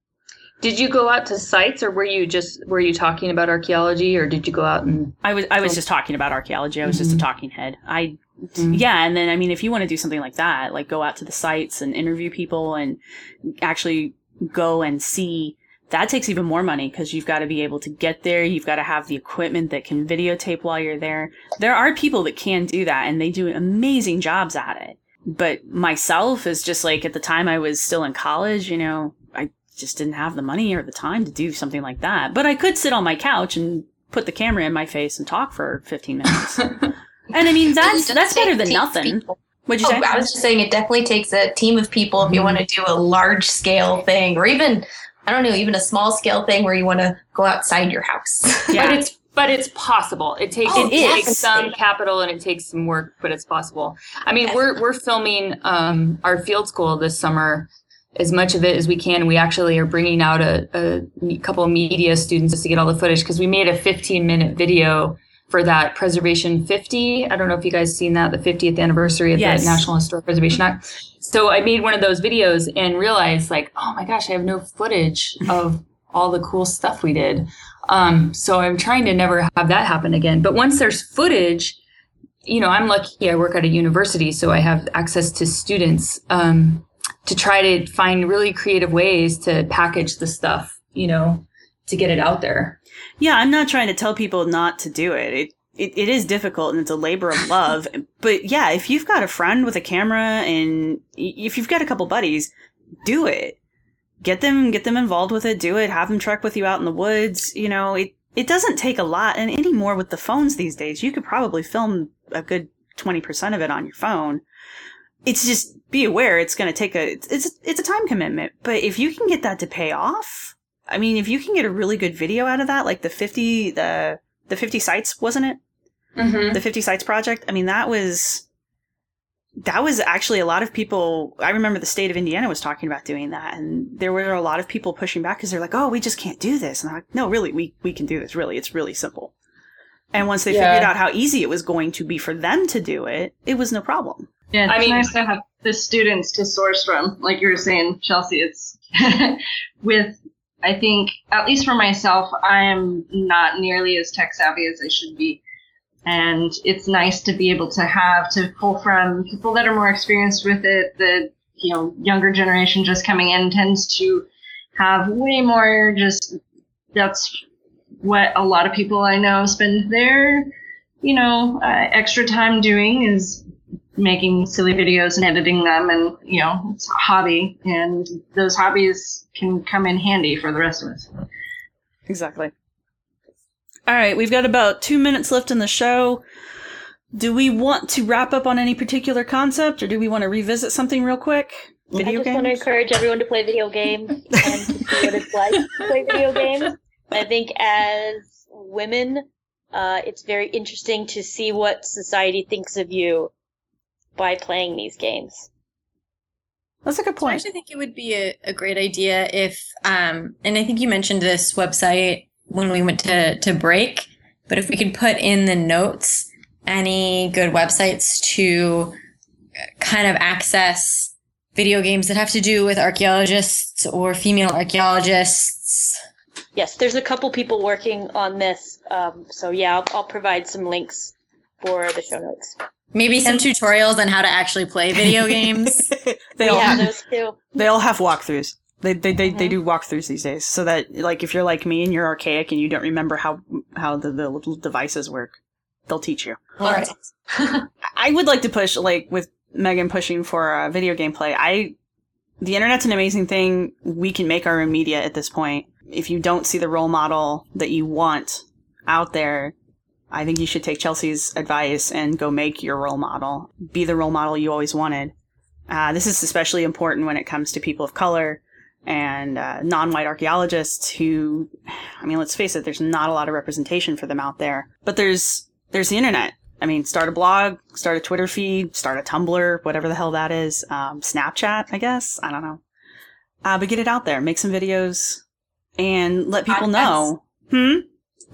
Did you go out to sites or were you just were you talking about archaeology or did you go out and I was I was just talking about archaeology. I was just a mm-hmm. talking head. I mm-hmm. yeah, and then I mean if you want to do something like that, like go out to the sites and interview people and actually go and see that takes even more money because you've got to be able to get there. You've got to have the equipment that can videotape while you're there. There are people that can do that and they do amazing jobs at it. But myself is just like at the time I was still in college, you know, I just didn't have the money or the time to do something like that. But I could sit on my couch and put the camera in my face and talk for 15 minutes. and I mean, that's that's take better than nothing. people. What'd you Oh, say? I was just saying it definitely takes a team of people if you mm-hmm. want to do a large scale thing or even I don't know, even a small scale thing where you want to go outside your house. But it's but it's possible. It takes Oh, it it takes some capital and it takes some work, but it's possible. I mean, we're we're filming um, our field school this summer as much of it as we can. We actually are bringing out a, a couple of media students just to get all the footage because we made a 15 minute video for that Preservation 50. I don't know if you guys seen that, the 50th anniversary of Yes. the National Historic Preservation Act. So I made one of those videos and realized like, oh my gosh, I have no footage of all the cool stuff we did. Um, so I'm trying to never have that happen again. But once there's footage, you know, I'm lucky I work at a university, so I have access to students um, to try to find really creative ways to package the stuff, you know, to get it out there. Yeah, I'm not trying to tell people not to do it. It it, it is difficult and it's a labor of love. but yeah, if you've got a friend with a camera and if you've got a couple buddies, do it. Get them get them involved with it. Do it. Have them trek with you out in the woods. You know, it it doesn't take a lot. And anymore with the phones these days, you could probably film a good twenty percent of it on your phone. It's just be aware it's going to take a it's it's a time commitment. But if you can get that to pay off, I mean, if you can get a really good video out of that, like the 50, the, the 50 sites, wasn't it? Mm-hmm. The 50 sites project. I mean, that was, that was actually a lot of people. I remember the state of Indiana was talking about doing that. And there were a lot of people pushing back because they're like, oh, we just can't do this. And I'm like, no, really, we, we can do this. Really, it's really simple. And once they Yeah. figured out how easy it was going to be for them to do it, it was no problem. Yeah, it's I mean- nice to have the students to source from. Like you were saying, Chelsea, it's with, I think, at least for myself, I am not nearly as tech savvy as I should be. And it's nice to be able to have to pull from people that are more experienced with it. The, you know, younger generation just coming in tends to have way more just, that's what a lot of people I know spend their, you know, uh, extra time doing is making silly videos and editing them and you know it's a hobby and those hobbies can come in handy for the rest of us Exactly. All right, we've got about two minutes left in the show. Do we want to wrap up on any particular concept, or do we want to revisit something real quick? video I Video just want to encourage everyone to play video games and to see what it's like to play video games. I think as women, uh, it's very interesting to see what society thinks of you by playing these games. That's a good So I actually think it would be a, a great idea if, um, and I think you mentioned this website when we went to, to break, but if we could put in the notes any good websites to kind of access video games that have to do with archaeologists or female archaeologists. Yes, there's a couple people working on this. Um, so yeah, I'll, I'll provide some links for the show notes. Maybe some tutorials on how to actually play video games. they all have have, those too. they all have walkthroughs. They they they, they do walkthroughs these days, so that like if you're like me and you're archaic and you don't remember how how the, the little devices work, they'll teach you. All right. I would like to push like with Megan pushing for uh, video gameplay. I the internet's an amazing thing. We can make our own media at this point. If you don't see the role model that you want out there, I think you should take Chelsea's advice and go make your role model. Be the role model you always wanted. Uh, this is especially important when it comes to people of color and uh, non-white archaeologists who, I mean, let's face it, there's not a lot of representation for them out there. But there's there's the internet. I mean, start a blog, start a Twitter feed, start a Tumblr, whatever the hell that is. Um, Snapchat, I guess. I don't know. Uh, but get it out there, make some videos, and let people Podcasts. know. Hmm.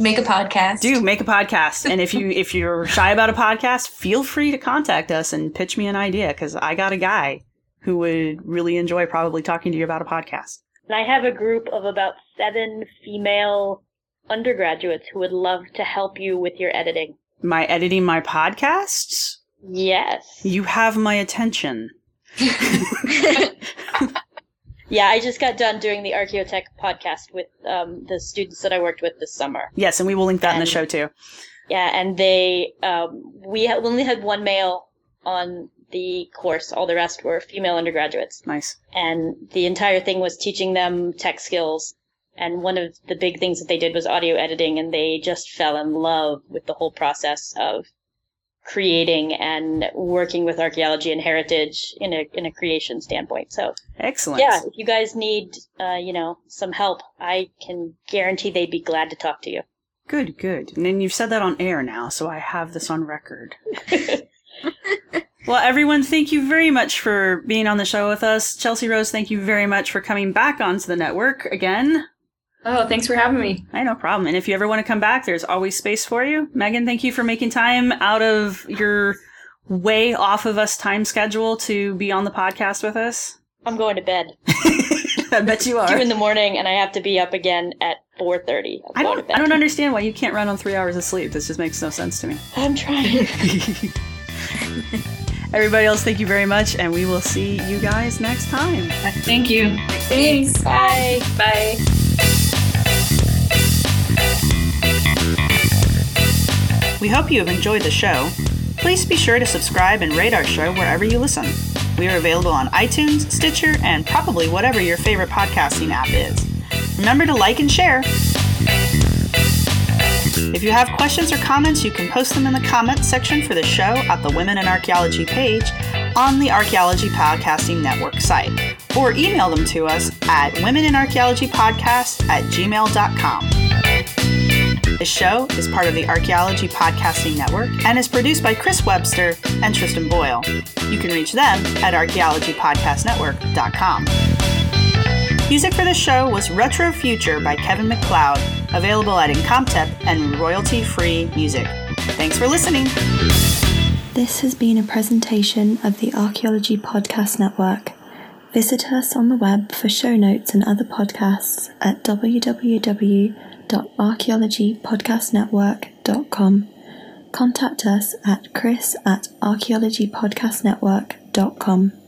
Make a podcast. Do make a podcast, and if you if you're shy about a podcast, feel free to contact us and pitch me an idea because I got a guy who would really enjoy probably talking to you about a podcast. And I have a group of about seven female undergraduates who would love to help you with your editing. My editing my podcasts. Yes. You have my attention. Yeah, I just got done doing the Archaeotech podcast with um, the students that I worked with this summer. Yes, and we will link that in the show too. Yeah, and they um, we ha- only had one male on the course. All the rest were female undergraduates, Nice. and the entire thing was teaching them tech skills. And one of the big things that they did was audio editing, and they just fell in love with the whole process of creating and working with archaeology and heritage in a in a creation standpoint. So Excellent. yeah, if you guys need uh, you know some help, I can guarantee they'd be glad to talk to you. Good, good. And then you've said that on air now, so I have this on record. well, everyone, thank you very much for being on the show with us. Chelsea Rose, thank you very much for coming back onto the network again. Oh, thanks for having me. I no problem. And if you ever want to come back, there's always space for you. Megan, thank you for making time out of your way off of us time schedule to be on the podcast with us. I'm going to bed. I bet you are. Two are. in the morning, and I have to be up again at 4:30. I'm I going to don't. I don't understand why you can't run on three hours of sleep. This just makes no sense to me. I'm trying. Everybody else, thank you very much, and we will see you guys next time. Thank you. Thanks. Bye. Bye. We hope you have enjoyed the show. Please be sure to subscribe and rate our show wherever you listen. We are available on iTunes, Stitcher, and probably whatever your favorite podcasting app is. Remember to like and share. If you have questions or comments, you can post them in the comments section for the show at the Women in Archaeology page on the Archaeology Podcasting Network site, or email them to us at womeninarchaeologypodcast at gmail.com. This show is part of the Archaeology Podcasting Network and is produced by Chris Webster and Tristan Boyle. You can reach them at archaeologypodcastnetwork.com. Music for the show was Retro Future by Kevin MacLeod, available at Incompetech and royalty-free music. Thanks for listening. This has been a presentation of the Archaeology Podcast Network. Visit us on the web for show notes and other podcasts at www.archaeologypodcastnetwork.com. Contact us at chris at archaeologypodcastnetwork.com.